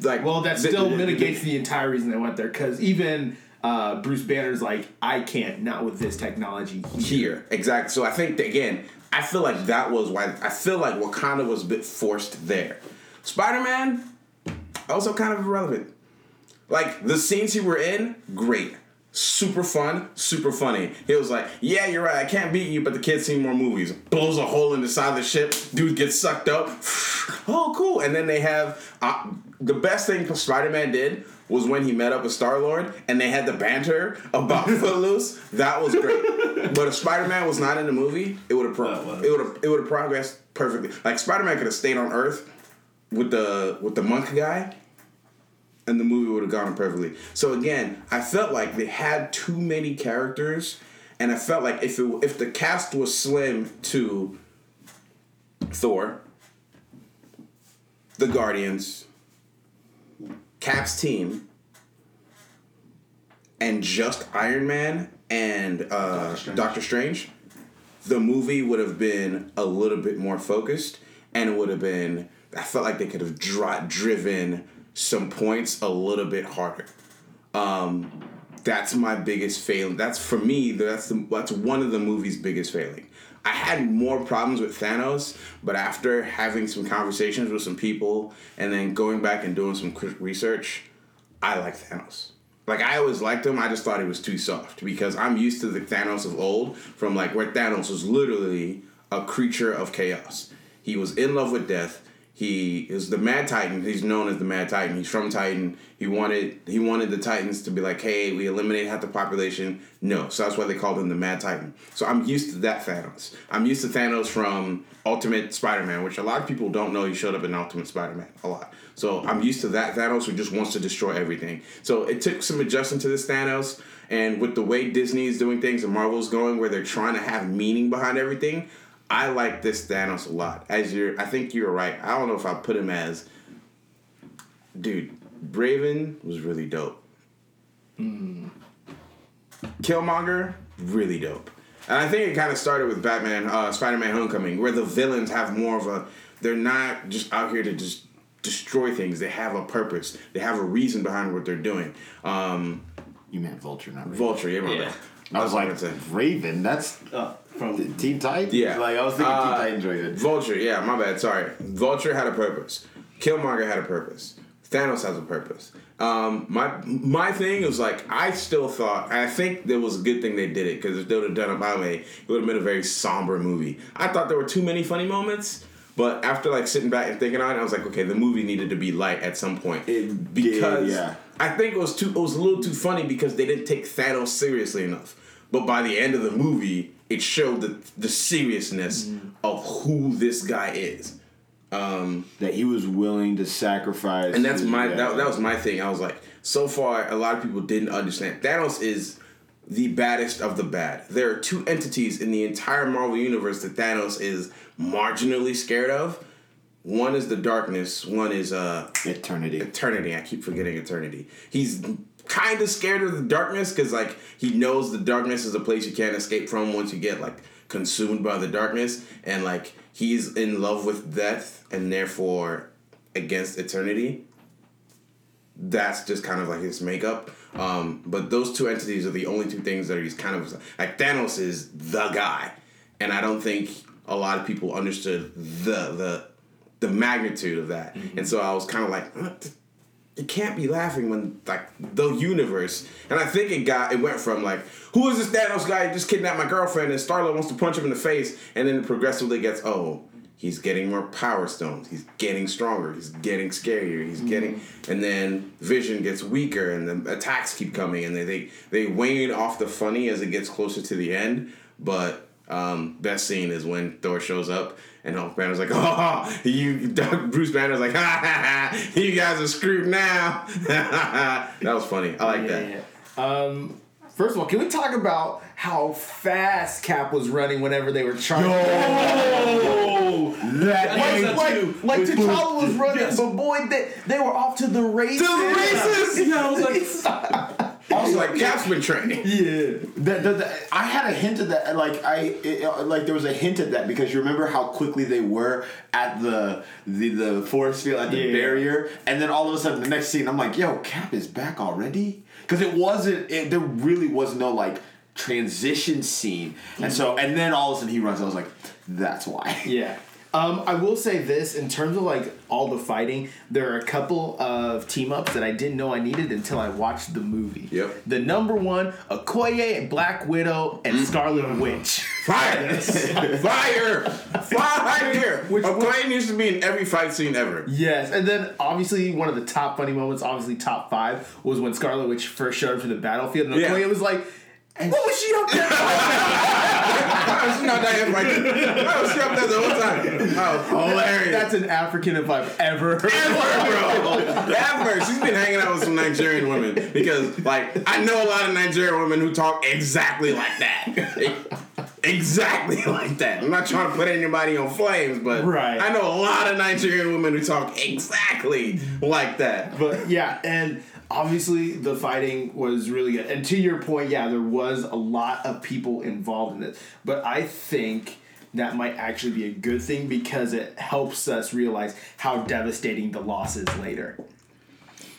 like Well, that still mitigates the entire reason they went there because even uh, Bruce Banner's like, I can't not with this technology. here exactly. So I think that, again, I feel like that was why I feel like Wakanda was a bit forced there. Spider Man, also kind of irrelevant. Like the scenes he were in, great. Super fun, super funny. He was like, "Yeah, you're right. I can't beat you, but the kid's seen more movies." Blows a hole in the side of the ship. Dude gets sucked up. oh, cool. And then they have uh, the best thing Spider-Man did was when he met up with Star Lord and they had the banter about Footloose. That was great. but if Spider-Man was not in the movie, it would have pro- it would have it would have progressed perfectly. Like Spider-Man could have stayed on Earth with the with the monk guy and the movie would have gone perfectly. So again, I felt like they had too many characters, and I felt like if it, if the cast was slim to Thor, the Guardians, Cap's team, and just Iron Man and uh, Doctor Strange. Doctor Strange, the movie would have been a little bit more focused, and it would have been. I felt like they could have dri- driven some points a little bit harder. Um, that's my biggest failing. That's for me. That's the, that's one of the movie's biggest failing. I had more problems with Thanos, but after having some conversations with some people and then going back and doing some research, I like Thanos. Like I always liked him. I just thought he was too soft because I'm used to the Thanos of old, from like where Thanos was literally a creature of chaos. He was in love with death. He is the Mad Titan. He's known as the Mad Titan. He's from Titan. He wanted he wanted the Titans to be like, hey, we eliminate half the population. No, so that's why they called him the Mad Titan. So I'm used to that Thanos. I'm used to Thanos from Ultimate Spider-Man, which a lot of people don't know he showed up in Ultimate Spider-Man a lot. So I'm used to that Thanos who just wants to destroy everything. So it took some adjusting to this Thanos, and with the way Disney is doing things and Marvel's going, where they're trying to have meaning behind everything, I like this Thanos a lot. As you're, I think you're right. I don't know if I put him as, dude. Raven was really dope. Killmonger, really dope. And I think it kind of started with Batman, uh, Spider-Man: Homecoming, where the villains have more of a. They're not just out here to just destroy things. They have a purpose. They have a reason behind what they're doing. Um, You meant Vulture, not Raven. Vulture, yeah, Yeah. I was like, I'm saying. Raven? That's Uh, from the Teen Titans? Yeah. Like, I was thinking Uh, Teen Titans Raven. Vulture, yeah, my bad. Sorry. Vulture had a purpose. Killmonger had a purpose. Thanos has a purpose. Um, my my thing was like I still thought and I think there was a good thing they did it because if they would have done it my way, it would have been a very somber movie. I thought there were too many funny moments, but after like sitting back and thinking on it, I was like, okay, the movie needed to be light at some point It because did, yeah. I think it was too it was a little too funny because they didn't take Thanos seriously enough. But by the end of the movie, it showed the the seriousness of who this guy is. Um, that he was willing to sacrifice. and that's my that, that was my thing. I was like, so far, a lot of people didn't understand. Thanos is the baddest of the bad. There are two entities in the entire Marvel universe that Thanos is marginally scared of. One is the darkness. One is uh Eternity. eternity. I keep forgetting eternity. He's kind of scared of the darkness because like he knows the darkness is a place you can't escape from once you get like consumed by the darkness, and like he's in love with death and therefore against eternity. That's just kind of like his makeup. Um, but those two entities are the only two things that he's kind of like Thanos is the guy, and I don't think a lot of people understood the the the magnitude of that. And so I was kind of like, what? You can't be laughing when like the universe. And I think it got it went from like, who is this Thanos guy who just kidnapped my girlfriend? And Star Lord wants to punch him in the face, and then it progressively gets, oh, he's getting more power stones. He's getting stronger. He's getting scarier. He's getting, and then Vision gets weaker, and the attacks keep coming, and they they they wane off the funny as it gets closer to the end. But um, best scene is when Thor shows up. And Hulk Banner's like, oh, you, Bruce Banner's like, ha ha ha, you guys are screwed now. that was funny. I like that. Yeah, yeah. Um, first of all, can we talk about how fast Cap was running whenever they were trying? Oh, that Like, like, like T'Challa was running, but boy, they, they were off to the races. To the races! Yeah, I was like, I was like, Cap's been training. yeah. That, that, that- I had a hint of that. Like I, it, uh, like there was a hint of that because you remember how quickly they were at the the, the forest field at the Yeah. barrier, and then all of a sudden the next scene, I'm like, "Yo, Cap is back already." Because it wasn't. It, there really was no like transition scene, and so and then all of a sudden he runs. I was like, "That's why." Yeah. Um, I will say this in terms of like all the fighting, there are a couple of team ups that I didn't know I needed until I watched the movie. Yep. The number one, Okoye, Black Widow, and Scarlet Witch. Fire! Fire! Fire! Which Okoye needs to be in every fight scene ever. Yes, and then obviously one of the top funny moments, obviously top five, was when Scarlet Witch first showed up to the battlefield, and Yeah. Okoye was like, "What was she up there?" She's not that right there. No, she up there the whole time. Oh, hilarious. That's an African if I've ever heard. Ever, bro. Ever. She's been hanging out with some Nigerian women because, like, I know a lot of Nigerian women who talk exactly like that. Exactly like that. I'm not trying to put anybody on flames, but Right. I know a lot of Nigerian women who talk exactly like that. But yeah, and obviously the fighting was really good. And to your point, yeah, there was a lot of people involved in this. But I think that might actually be a good thing because it helps us realize how devastating the loss is later.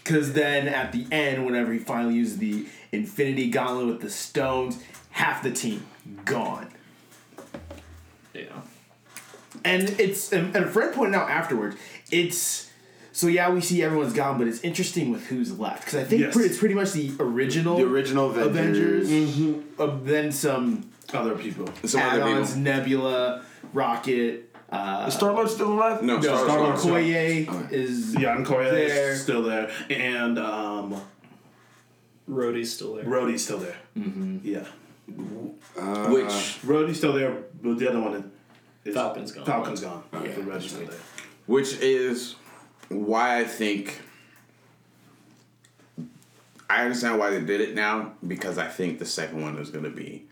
Because then at the end, whenever he finally uses the Infinity Gauntlet with the stones, half the team gone. Yeah. And it's and, and Fred pointed out afterwards, it's so yeah we see everyone's gone, but it's interesting with who's left because I think Yes. pre- it's pretty much the original The original Avengers. Avengers, uh, then some Other people. Some other add-ons, people. Nebula, Rocket, uh, Star Lord still alive? No, no, Star- Star-Lord Star- Okoye Okay. is Yeah, and Corey There. is still there, and um, Rhodey's still there. Rhodey's still there. Mm-hmm. Yeah, which Rhodey's still there, but the other one is, is Falcon's gone. Falcon's gone. but Rhodey's still there. which is why I think I understand why they did it now because I think the second one is going to be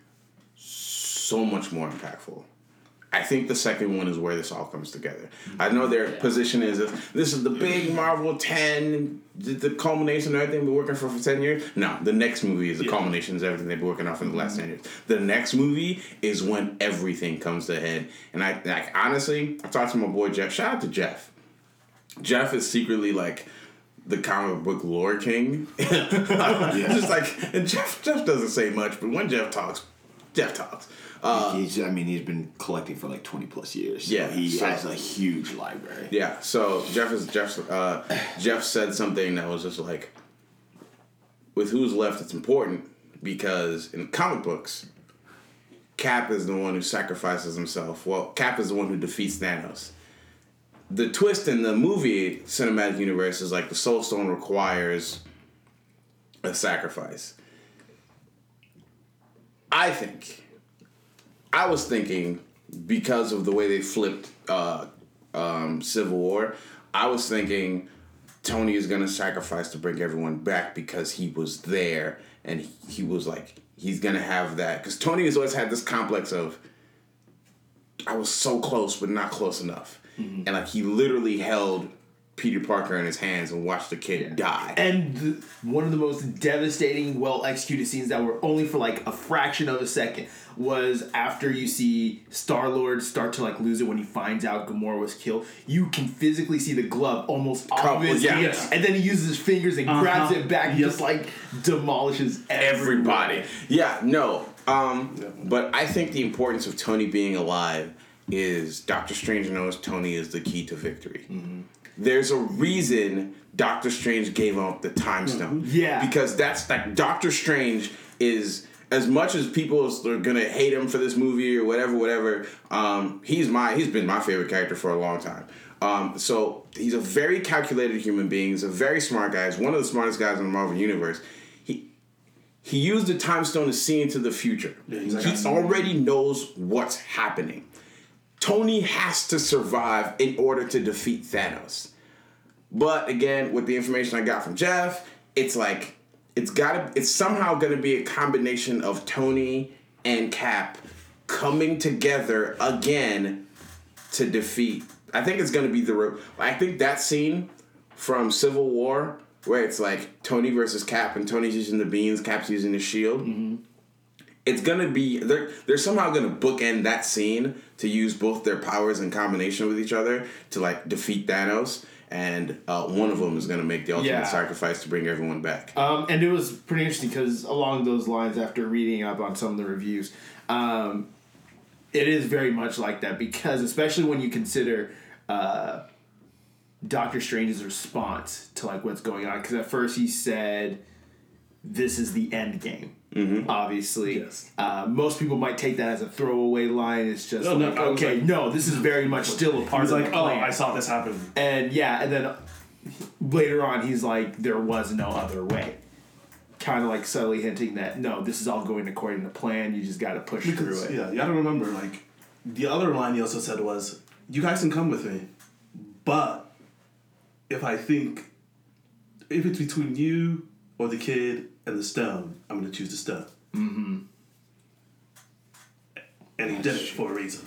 so much more impactful. I think the second one is where this all comes together. I know their position is this, this is the big Marvel 10, the, culmination of everything we've been working for for 10 years. No, the next movie is the Yeah. culmination of everything they've been working on for the last 10 years. The next movie is when everything comes to head. And I like honestly, I talked to my boy Jeff. Shout out to Jeff. Jeff is secretly like the comic book lore king. Just like and Jeff Jeff doesn't say much, but when Jeff talks, Jeff talks. Uh, he's, I mean, he's been collecting for like 20 plus years. so Yeah, He so- has a huge library. yeah, so Jeff is Jeff uh, Jeff said something that was just like with who's left it's important because in comic books Cap is the one who sacrifices himself. Well, Cap is the one who defeats Thanos. The twist in the movie cinematic universe is like the Soul Stone requires a sacrifice. I think, I was thinking because of the way they flipped uh, um, Civil War, I was thinking Tony is gonna sacrifice to bring everyone back because he was there and he, was like he's gonna have that because Tony has always had this complex of I was so close but not close enough and like he literally held Peter Parker in his hands and watched the kid die. and the, one of the most devastating, well executed scenes that were only for like a fraction of a second was after you see Star Lord start to like lose it when he finds out Gamora was killed. You can physically see the glove almost off Couple- of his yeah. and then he uses his fingers and grabs Uh-huh. it back, and Yep. just like demolishes everybody. everybody. Yeah, no. Um, but I think the importance of Tony being alive is Doctor Strange knows Tony is the key to victory. There's a reason Doctor Strange gave up the time stone. Yeah. Because that's like Doctor Strange is as much as people are gonna hate him for this movie or whatever, whatever. Um, he's my he's been my favorite character for a long time. Um, so he's a very calculated human being. He's a very smart guy. He's one of the smartest guys in the Marvel universe. He he used the time stone to see into the future. he's like, he "I already knows what's happening. Tony has to survive in order to defeat Thanos. But again, with the information I got from Jeff, it's like it's gotta it's somehow gonna be a combination of Tony and Cap coming together again to defeat. I think it's gonna be the I think that scene from Civil War where it's like Tony versus Cap and Tony's using the beans, Cap's using the shield. Mm-hmm. It's gonna be they're they're somehow gonna bookend that scene to use both their powers in combination with each other to like defeat Thanos, and uh, one of them is gonna make the ultimate Yeah. sacrifice to bring everyone back. Um, and it was pretty interesting because along those lines, after reading up on some of the reviews, um, it is very much like that because especially when you consider uh, Doctor Strange's response to like what's going on. Because at first he said, "This is the end game." Obviously, Yes. uh, most people might take that as a throwaway line. It's just No, no, like, I was okay, like- no, this is very much still a part of it. He's of like, the oh, plan. I saw this happen. And yeah, and then later on, he's like, there was no other way. Kind of like subtly hinting that no, this is all going according to plan. You just got to push through it. yeah, you gotta remember, like, the other line he also said was, you guys can come with me, but if I think, if it's between you or the kid and the stone, I'm gonna choose the stone. Mm-hmm. And he did it for a reason.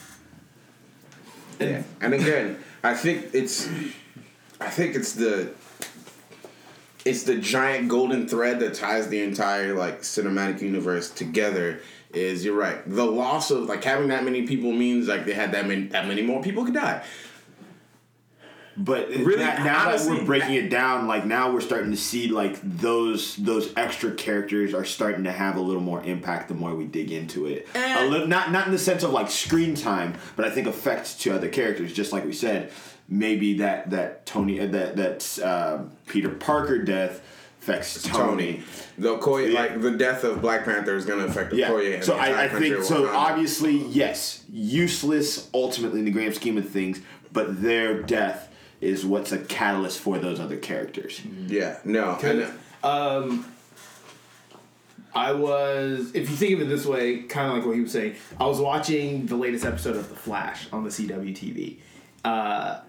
Yeah. And again, I think it's I think it's the it's the giant golden thread that ties the entire like cinematic universe together is you're right. The loss of like having that many people means like they had that many that many more people could die. But Really, now, now that we're breaking it down, like now we're starting to see like those those extra characters are starting to have a little more impact the more we dig into it. A little, not not in the sense of like screen time, but I think effects to other characters. Just like we said, maybe that that Tony uh, that that uh, Peter Parker death affects Tony. Tony. The Okoye, Yeah. like the death of Black Panther is going to affect Okoye. Yeah. and So the entire I, I think so. Obviously, yes, useless ultimately in the grand scheme of things, but their death is what's a catalyst for those other characters. Yeah, no. And, Um, I was, if you think of it this way, kind of like what he was saying, I was watching the latest episode of The Flash on the CW TV. Uh,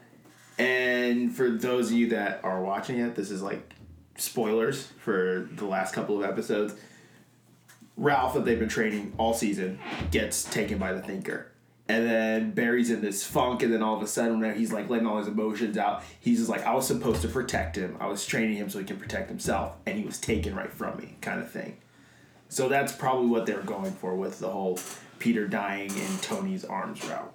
and for those of you that are watching it, this is like spoilers for the last couple of episodes. Ralph, that they've been training all season, gets taken by the Thinker. And then Barry's in this funk, and then all of a sudden, when he's like letting all his emotions out, he's just like, I was supposed to protect him. I was training him so he can protect himself, and he was taken right from me, kind of thing. So that's probably what they're going for with the whole Peter dying in Tony's arms route.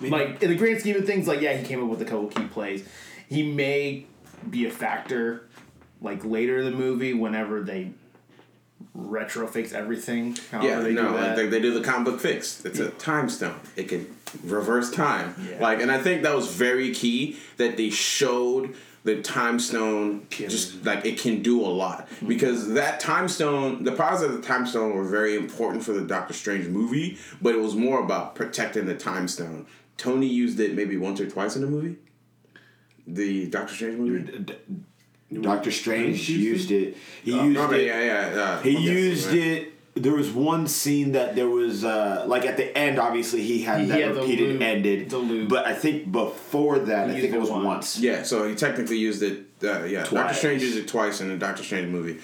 Like, in the grand scheme of things, like, yeah, he came up with a couple key plays. He may be a factor, like, later in the movie whenever they retrofix everything. however yeah, they no, do like that. they, they do the comic book fix. It's a time stone. It can reverse time. Yeah. Like, and I think that was very key that they showed the time stone Can- just like it can do a lot mm-hmm. because that time stone the powers of the time stone were very important for the doctor strange movie but it was more about protecting the time stone tony used it maybe once or twice in the movie the doctor strange movie Doctor Strange He used used it. He Oh, used no, it. yeah yeah uh, He yes, used right. it. There was one scene that there was uh, like at the end. Obviously, he had He that had the repeated loop- ended. the loop. But I think before that, He I think it it was once. once. Yeah, so he technically used it. Uh, yeah, Doctor Strange used it twice in the Doctor Strange movie.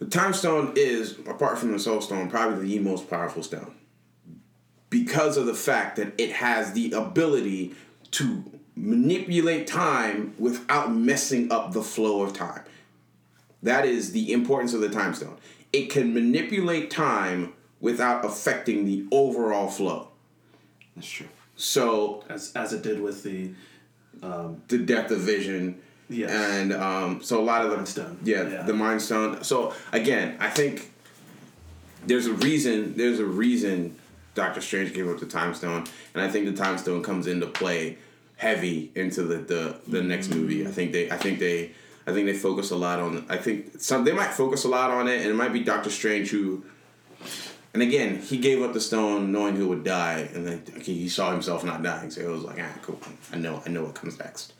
The Time Stone is, apart from the Soul Stone, probably the most powerful stone because of the fact that it has the ability to manipulate time without messing up the flow of time. That is the importance of the Time Stone. It can manipulate time without affecting the overall flow. That's true. So as as it did with the the depth of vision. Yes. And um, so a lot of the Mind Stone. Yeah, Yeah. the Mind Stone. So again, I think there's a reason. There's a reason Doctor Strange gave up the Time Stone, and I think the Time Stone comes into play heavy into the the, the next movie. I think they. I think they. I think they focus a lot on. I think some they might focus a lot on it, and it might be Doctor Strange who. And again, he gave up the stone knowing he would die, and then he saw himself not dying, so it was like, ah, cool. I know, I know what comes next.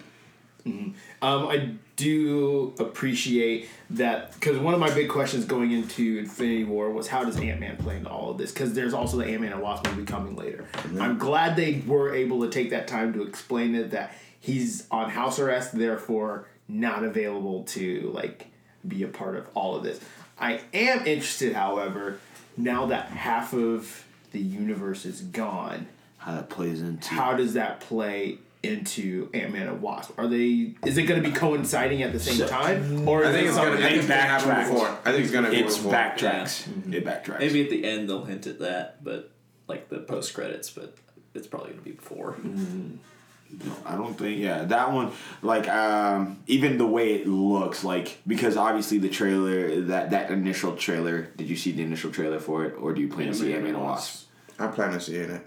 Um, I do appreciate that because one of my big questions going into Infinity War was how does Ant Man play into all of this? Because there's also the Ant Man and Wasp movie coming later. I'm glad they were able to take that time to explain it that he's on house arrest, therefore not available to like be a part of all of this. I am interested, however, now that half of the universe is gone How that plays into. how does that play into Ant Man and Wasp? Are they? Is it going to be coinciding at the same So- time, or I is think it's gonna. I something? think it's gonna happen backtracks. before. I think it's gonna be It's before. backtracks. It backtracks. Maybe at the end they'll hint at that, but like the post credits, but it's probably gonna be before. No, I don't think yeah that one like um even the way it looks like because obviously the trailer that that initial trailer did you see the initial trailer for it or do you plan to see Ant-Man and Wasp? I plan on seeing it.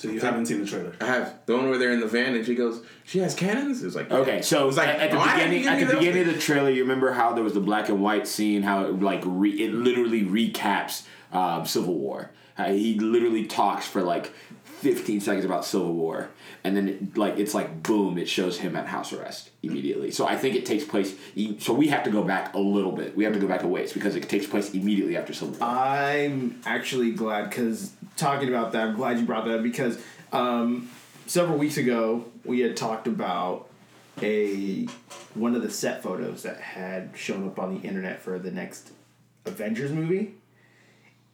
So you haven't seen the trailer. I have the one where they're in the van and she goes, "She has cannons." It was like, Okay, so It's like, at, at the oh, I didn't beginning, at the those beginning of the trailer, you remember how there was the black and white scene, how it like re, it literally recaps um, Civil War. How he literally talks for like fifteen seconds about Civil War, and then it, like it's like boom, it shows him at house arrest immediately. So I think it takes place. So we have to go back a little bit. We have to go back a ways because it takes place immediately after Civil War. I'm actually glad because talking about that, I'm glad you brought that up because um, several weeks ago we had talked about a one of the set photos that had shown up on the internet for the next Avengers movie.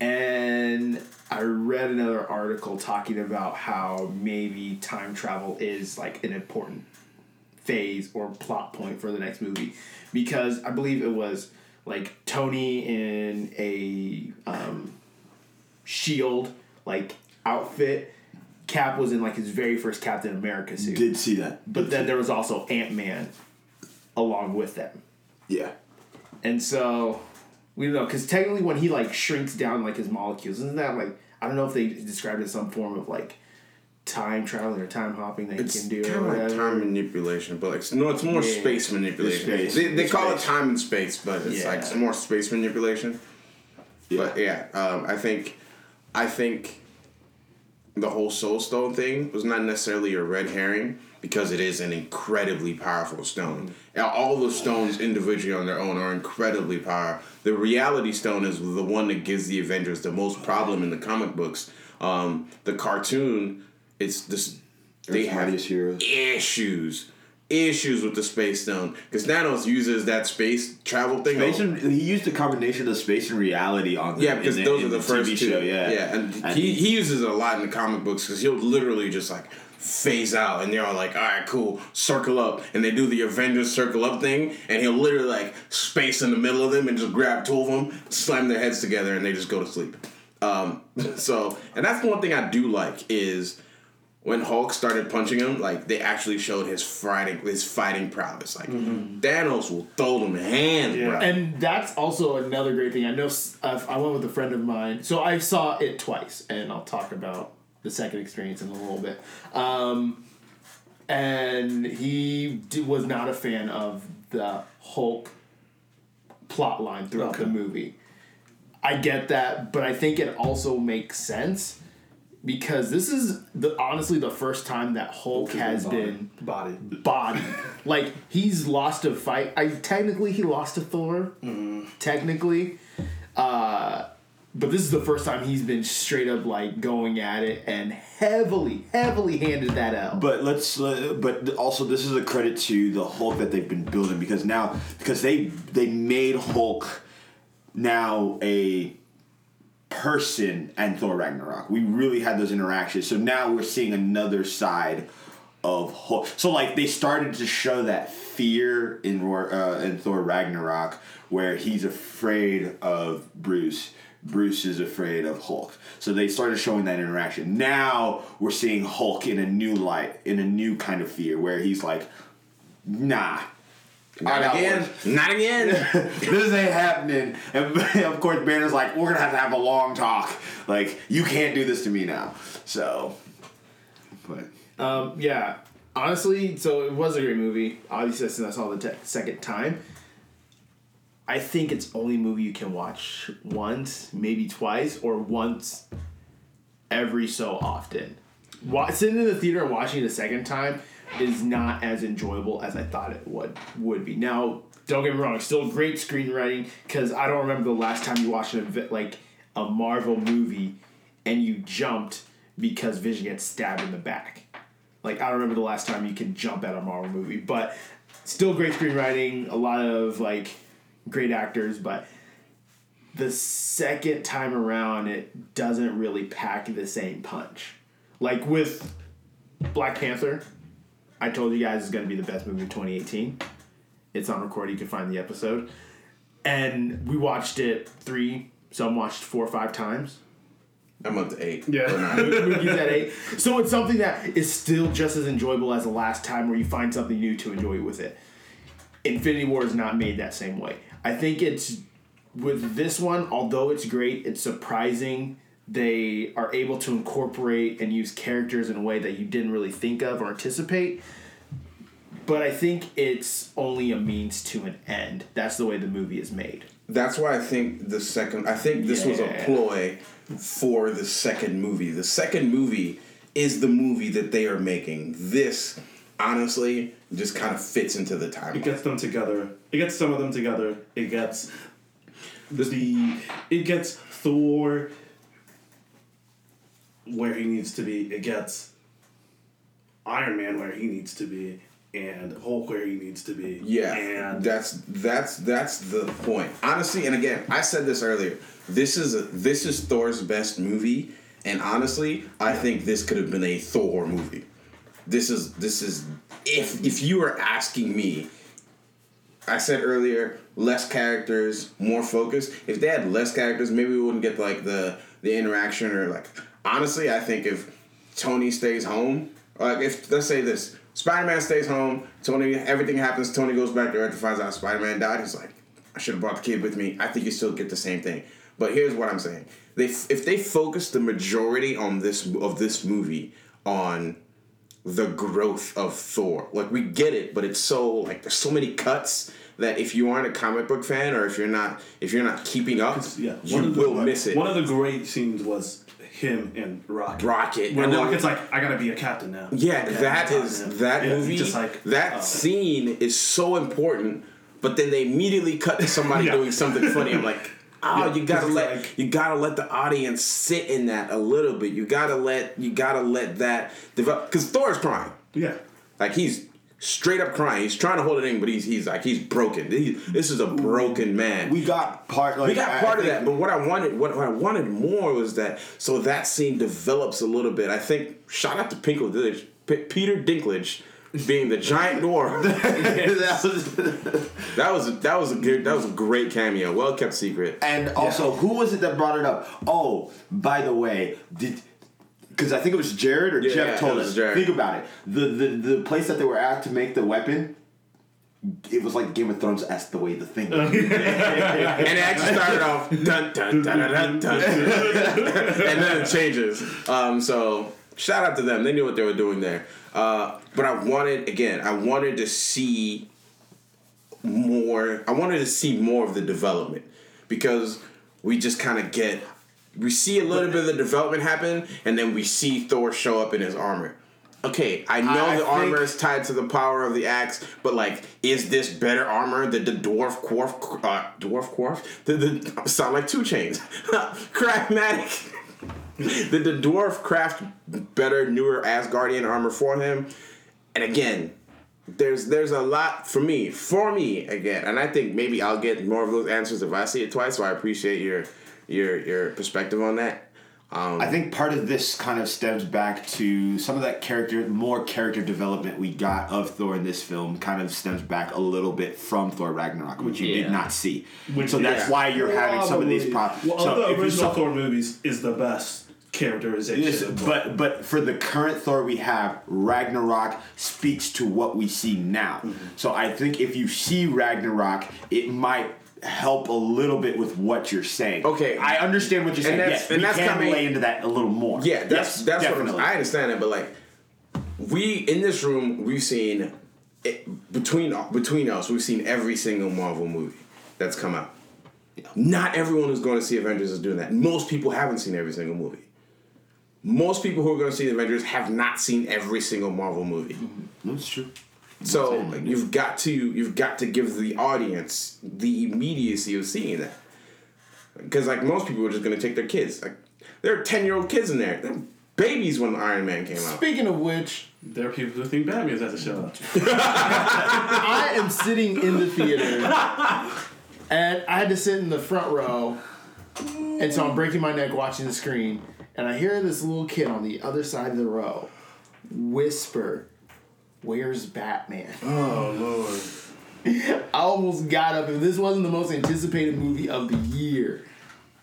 And I read another article talking about how maybe time travel is like an important phase or plot point for the next movie because I believe it was like Tony in a um, shield like outfit Cap was in like his very first Captain America suit. Did see that. but then there was also Ant Man along with them. Yeah. And so we know because technically when he like shrinks down like his molecules, isn't that like I don't know if they described it as some form of like time traveling or time hopping that It's he can do kind of like time manipulation, but like no, it's more Yeah. space manipulation. Space. They, they call space. it time and space, but it's like Yeah. some more space manipulation. Yeah. But yeah, um, I think, I think, the whole Soul Stone thing was not necessarily a red herring because it is an incredibly powerful stone. Now, all the stones individually on their own are incredibly powerful. The Reality Stone is the one that gives the Avengers the most problem in the comic books. Um, the cartoon, it's this. They Earth's have Heroes. issues, issues with the Space Stone because Thanos uses that space travel thing. Space and, he used a combination of space and reality on them Yeah, because the, those are the, first TV two. show. Yeah, yeah, and, he, he uses it a lot in the comic books because he'll literally just like phase out, and they're all like, "All right, cool, circle up," and they do the Avengers circle up thing, and he'll literally like space in the middle of them and just grab two of them, slam their heads together, and they just go to sleep. Um, so, and that's the one thing I do like is when Hulk started punching him, like they actually showed his fighting his fighting prowess. Like Thanos will throw them hands, bro. And that's also another great thing. I know s- uh, I went with a friend of mine, so I saw it twice, and I'll talk about the second experience in a little bit. Um, and he d- was not a fan of the Hulk plot line throughout the movie. I get that, but I think it also makes sense because this is the honestly the first time that Hulk has been body. body. like he's lost a fight. I technically he lost to Thor. Technically, uh, but this is the first time he's been straight up like going at it and heavily, heavily handed that out. But let's. Uh, but also, this is a credit to the Hulk that they've been building because now because they they made Hulk now a person and Thor Ragnarok. We really had those interactions. So now we're seeing another side of Hulk. So like they started to show that fear in uh, in Thor Ragnarok where he's afraid of Bruce. Bruce is afraid of Hulk. So they started showing that interaction. Now we're seeing Hulk in a new light, in a new kind of fear where he's like, nah. Not I again. Not again. this ain't happening. And of course, Banner's like, we're gonna have to have a long talk. Like, you can't do this to me now. So, but Um, yeah, honestly, so it was a great movie. Obviously, since I saw it the te- second time, I think it's only movie you can watch once, maybe twice, or once every so often. Wa- sitting in the theater and watching it a second time is not as enjoyable as I thought it would would be. Now, don't get me wrong, still great screenwriting because I don't remember the last time you watched a vi- like a Marvel movie and you jumped because Vision gets stabbed in the back. Like I don't remember the last time you can jump at a Marvel movie, but still great screenwriting, a lot of like great actors, but the second time around it doesn't really pack the same punch. Like with Black Panther, I told you guys it's going to be the best movie of 2018. It's on record. You can find the episode. And we watched it three, some watched four or five times. I'm up to eight. Yeah. Or nine. At eight. So it's something that is still just as enjoyable as the last time where you find something new to enjoy with it. Infinity War is not made that same way. I think it's with this one, although it's great, it's surprising they are able to incorporate and use characters in a way that you didn't really think of or anticipate. But I think it's only a means to an end. That's the way the movie is made. That's why I think the second. I think this was a ploy for the second movie. The second movie is the movie that they are making. This, honestly, just kind of fits into the timeline. It gets them together. It gets some of them together. It gets the it gets Thor where he needs to be. It gets Iron Man where he needs to be, and Hulk where he needs to be. Yeah, and that's that's that's the point. Honestly, and again, I said this earlier. This is a, this is Thor's best movie, and honestly, I think this could have been a Thor movie. This is this is if if you were asking me, I said earlier less characters, more focus. If they had less characters, maybe we wouldn't get like the the interaction or like. Honestly, I think if Tony stays home. Like if let's say this, Spider Man stays home. Tony, everything happens. Tony goes back to Earth and finds out Spider Man died. He's like, I should have brought the kid with me. I think you still get the same thing. But here's what I'm saying: they if they focus the majority on this of this movie on the growth of Thor. Like we get it, but it's so like there's so many cuts that if you aren't a comic book fan or if you're not if you're not keeping up, Yeah, you the- will miss it. One of the great scenes was him and Rocket. Rocket. Where and Rocket's like, I gotta be a captain now. Yeah, that time, that movie. Just like that uh, scene is so important, but then they immediately cut to somebody Yeah. doing something funny. I'm like, oh, Yeah, you gotta let like- you gotta let the audience sit in that a little bit. You gotta let you gotta let that develop because Thor's crying. Yeah. Like he's straight up crying. He's trying to hold it in, but he's he's like he's broken. He, this is a broken man. We got part. Like, We got part I of think- that, but what I wanted, what, what I wanted more was that. So that scene develops a little bit. I think shout out to Pinklage, P- Peter Dinklage, being the giant dwarf. that was- that was that was a good, that was a great cameo. Well kept secret. and also, who was it that brought it up? Oh, by the way, did because I think it was Jared or Yeah, Jeff yeah, told us. Jared. Think about it. The, the the place that they were at to make the weapon. It was like Game of Thrones esque the way the thing. And it actually started off dun dun dun dun dun, dun. and then it changes. Um, so shout out to them. They knew what they were doing there. Uh, but I wanted again, I wanted to see more. I wanted to see more of the development because we just kind of get we see a little bit of the development happen, and then we see Thor show up in his armor. Okay, I know I the armor is tied to the power of the axe, but like, is this better armor than the dwarf quarf? Uh, dwarf quarf? Did the sound like two chains? Craftmatic. Did the dwarf craft better, newer Asgardian armor for him? And again, there's there's a lot for me, for me again, and I think maybe I'll get more of those answers if I see it twice. So I appreciate your your your perspective on that. Um, I think part of this kind of stems back to some of that character, more character development we got of Thor in this film, kind of stems back a little bit from Thor Ragnarok, which you Yeah. did not see. Which- so that's yeah. why you're having some of these problems. Well, so of the if you original saw- Thor movies is the best characterization. Yes, but but for the current Thor we have, Ragnarok speaks to what we see now. Mm-hmm. So I think if you see Ragnarok, it might help a little bit with what you're saying. Okay. I understand what you're saying. that's- yes, and we that's can coming- lay into that a little more. Yeah, that's Yes, that's what I'm, definitely. I understand that, but like we in this room, we've seen it, between between us, we've seen every single Marvel movie that's come out. Not everyone who's going to see Avengers is doing that. Most people haven't seen every single movie. Most people who are going to see the Avengers have not seen every single Marvel movie. Mm-hmm. That's true. So you've got to you've got to give the audience the immediacy of seeing that. Because like most people are just gonna take their kids. Like there are ten year old kids in there. They're babies when Iron Man came out. Speaking of which, there are people who think Batman's has to show up. I am sitting in the theater, and I had to sit in the front row, and so I'm breaking my neck watching the screen, and I hear this little kid on the other side of the row whisper, "Where's Batman?" Oh lord. I almost got up. If this wasn't the most anticipated movie of the year,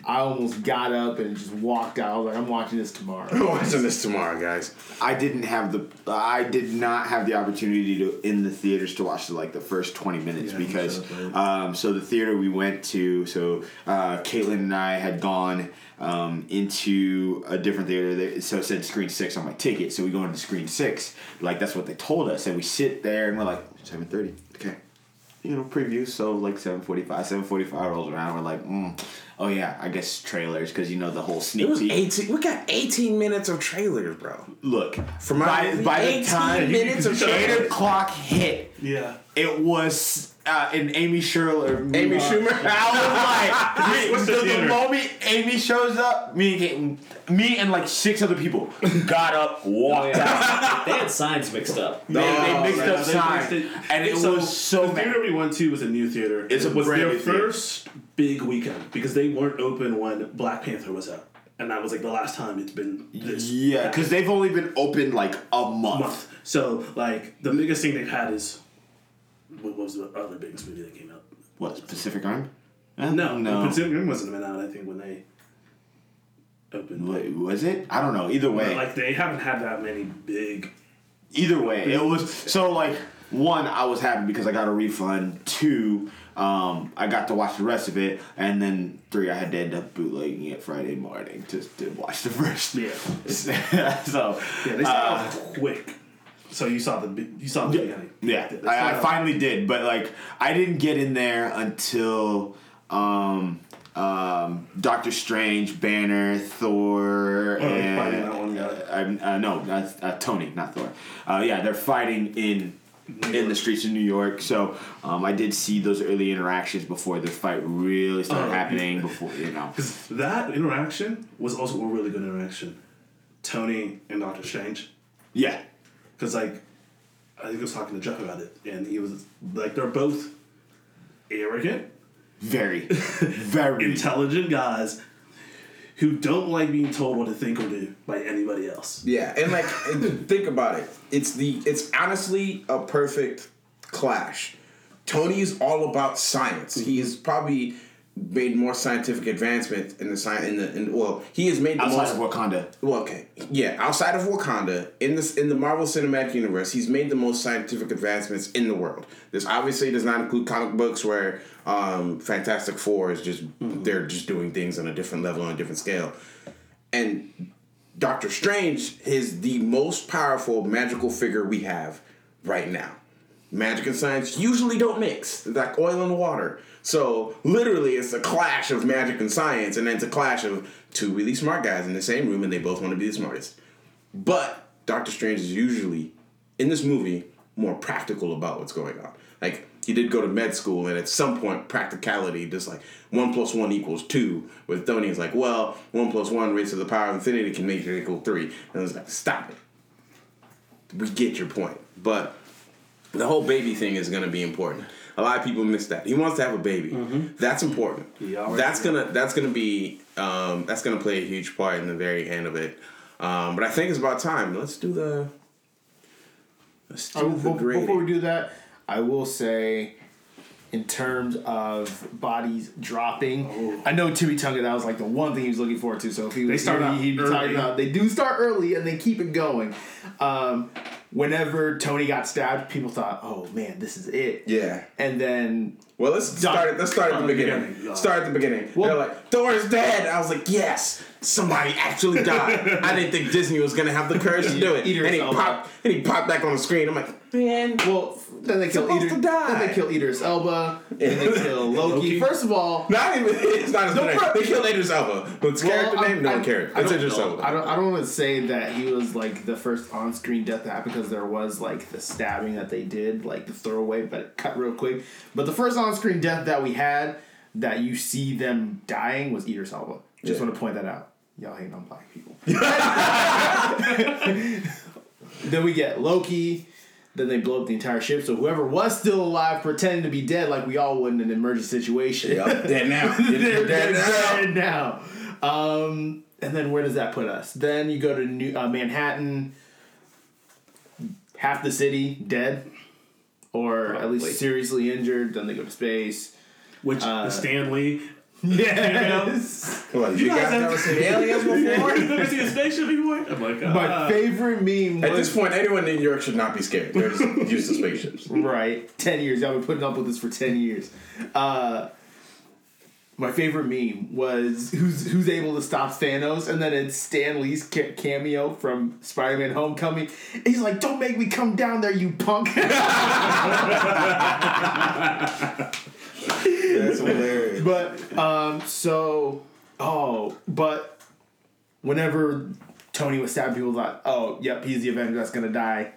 I almost got up and just walked out. I was like, I'm watching this tomorrow. I'm watching this tomorrow, guys. I didn't have the I did not have the opportunity to in the theaters to watch the, like the first twenty minutes Yeah, because showed up late. um, so the theater we went to so uh, Caitlin and I had gone um, into a different theater that, so it said screen six on my ticket so we go into screen six like that's what they told us and we sit there and we're like seven thirty okay you know preview. so like 745 745 rolls around we're like mm, oh yeah I guess trailers because you know the whole sneak It was peek. eighteen. We got eighteen minutes of trailers, bro. Look, For my by, movie, by the 18 time minutes of eight o'clock hit, Yeah. it was uh, an Amy Schumer. Amy Schumer. I was like, What's the the, the moment Amy shows up, me and Kate, me and like six other people got up, walked out. they had signs mixed up. They, they mixed man, up they signs, and it So, was so the bad. theater we went to was a new theater. It's a it was their new theater. first big weekend because they weren't open when Black Panther was out, and that was like the last time it's been this Yeah, because they've only been open like a month. month. So like the biggest thing they've had is what was the other biggest movie that came out? What Pacific Rim? Eh, No, no. Pacific Rim wasn't even out. I think when they. opened. Wait, was it? I don't know. Either way, Like they haven't had that many big. either way, it was so like one. I was happy because I got a refund. Two, um, I got to watch the rest of it, and then three, I had to end up bootlegging it Friday morning just to watch the first. Yeah. so Yeah, they uh, quick. So you saw the you saw the beginning. Yeah, I, I finally did, but like I didn't get in there until um, um, Doctor Strange, Banner, Thor, Oh, and fighting that one guy. I'm- uh, no, that's uh, Tony, not Thor. Uh, yeah, they're fighting in in the streets of New York. So um, I did see those early interactions before the fight really started Oh, happening. Before you know, Because that interaction was also a really good interaction. Tony and Doctor Strange. yeah, Because, like, I think I was talking to Jeff about it, and he was like, they're both arrogant, very, very intelligent guys who don't like being told what to think or do by anybody else. Yeah, and like think about it. It's the it's honestly a perfect clash. Tony's all about science. He's probably made more scientific advancements in the science in the in, well, he has made the outside most of Wakanda. well, okay, yeah. Outside of Wakanda, in this in the Marvel Cinematic Universe, he's made the most scientific advancements in the world. This obviously does not include comic books where um, Fantastic Four is just they're just doing things on a different level on a different scale, and Doctor Strange is the most powerful magical figure we have right now. Magic and science usually don't mix, like oil and water. So literally, it's a clash of magic and science, and then it's a clash of two really smart guys in the same room, and they both want to be the smartest. But Doctor Strange is usually in this movie more practical about what's going on. Like he did go to med school, and at some point, practicality just like one plus one equals two. With Tony, it's like, well, one plus one raised to the power of infinity can make it equal three, and I was like, stop it. We get your point, but the whole baby thing is going to be important. A lot of people miss that. He wants to have a baby. That's important. He That's gonna that's gonna be um, that's gonna play a huge part in the very end of it. Um, but I think it's about time. Let's do the let's do Oh, the be- grading. before we do that, I will say, in terms of bodies dropping, I know Timmy Tunga that was like the one thing he was looking forward to. So if he was start here, out he'd be talking about they do start early and they keep it going. Um, whenever Tony got stabbed, people thought, "Oh man, this is it." yeah. And then Well, let's start. At, let's start at the Start at the beginning. beginning. Start at the beginning. Well- They're like, Thor's dead. I was like, yes, somebody actually died. I didn't think Disney was gonna have the courage to do it. And he popped. And he popped back on the screen. I'm like, man. well, then they kill Supposed Idris, to die. then they kill Idris Elba, then they kill Loki. Loki. First of all, Not even. It's not his name. bro- They kill Idris Elba. But his character I- name, no I- one cared. I It's don't Idris. Elba. I don't. I don't want to say that he was like the first on-screen death that happened because there was like the stabbing that they did, like the throwaway, but it cut real quick. But the first on-screen death that we had that you see them dying was Idris Elba. Just Yeah. want to point that out. Y'all hate on black people. then we get Loki. Then they blow up the entire ship. So whoever was still alive, pretending to be dead, like we all would in an emergency situation. Yep, dead now. they're, You're dead now. dead now. Um, and then where does that put us? Then you go to New, uh, Manhattan. Half the city dead, or at least seriously injured. Then they go to space. Which Uh, Stanley. Yes. What, you, guys, have- never seen aliens before? you never seen a spaceship before? I'm like, My ah. favorite meme At this point, anyone in New York should not be scared. They're just used to spaceships. right. Ten years. Y'all been putting up with this for ten years. Uh, my favorite meme was who's who's able to stop Thanos, and then it's Stan Lee's ca- cameo from Spider-Man: Homecoming. He's like, "Don't make me come down there, you punk." That's hilarious. but um, so oh, but whenever Tony was stabbing people, thought, "Oh, yep, he's the Avenger that's gonna die."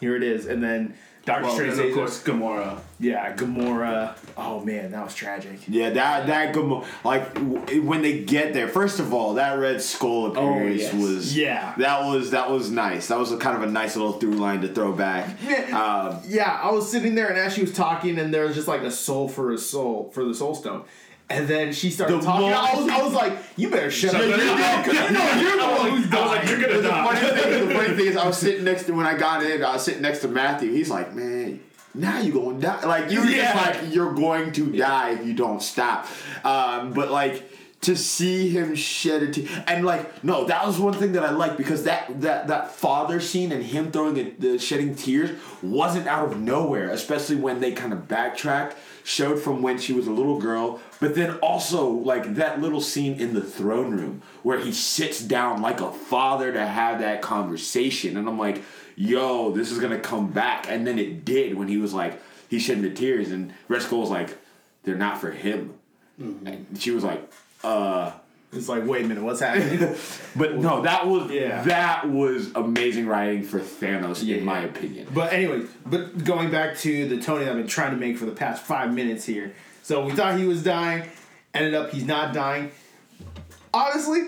Here it is, and then Doctor Well, Strange of course, Gamora. "Yeah, Gamora." Oh man, that was tragic. Yeah, that that good like w- when they get there. First of all, that Red Skull appearance yes. was Yeah. that was that was nice. That was a kind of a nice little through line to throw back. Yeah. Um, Yeah, I was sitting there and as she was talking, and there was just like a soul for a soul for the soul stone. And then she started The talking. I was, I was like, "You better shut, Shut up! up. You know, 'cause you know you're the one who's I was like, dying." you're gonna the die. funny thing, the funny thing is, I was sitting next to when I got in. I was sitting next to Matthew. He's like, "Man, now you're gonna die." Like you were Yeah. just like, "You're going to die if you don't stop." Um, but like to see him shed a tear. And like no that was one thing that i liked because that that that father scene and him throwing the, the shedding tears wasn't out of nowhere especially when they kind of backtracked showed from when she was a little girl. But then also like that little scene in the throne room where he sits down like a father to have that conversation. And i'm like yo this is gonna come back. And then it did when he was like he shedding the tears and red skull was like they're not for him. Mm-hmm. And she was like uh It's like, wait a minute, what's happening? but no, that was Yeah. that was amazing writing for Thanos, Yeah. in my opinion. But anyway, but going back to the Tony that I've been trying to make for the past five minutes here. So we thought he was dying, ended up he's not dying. Honestly,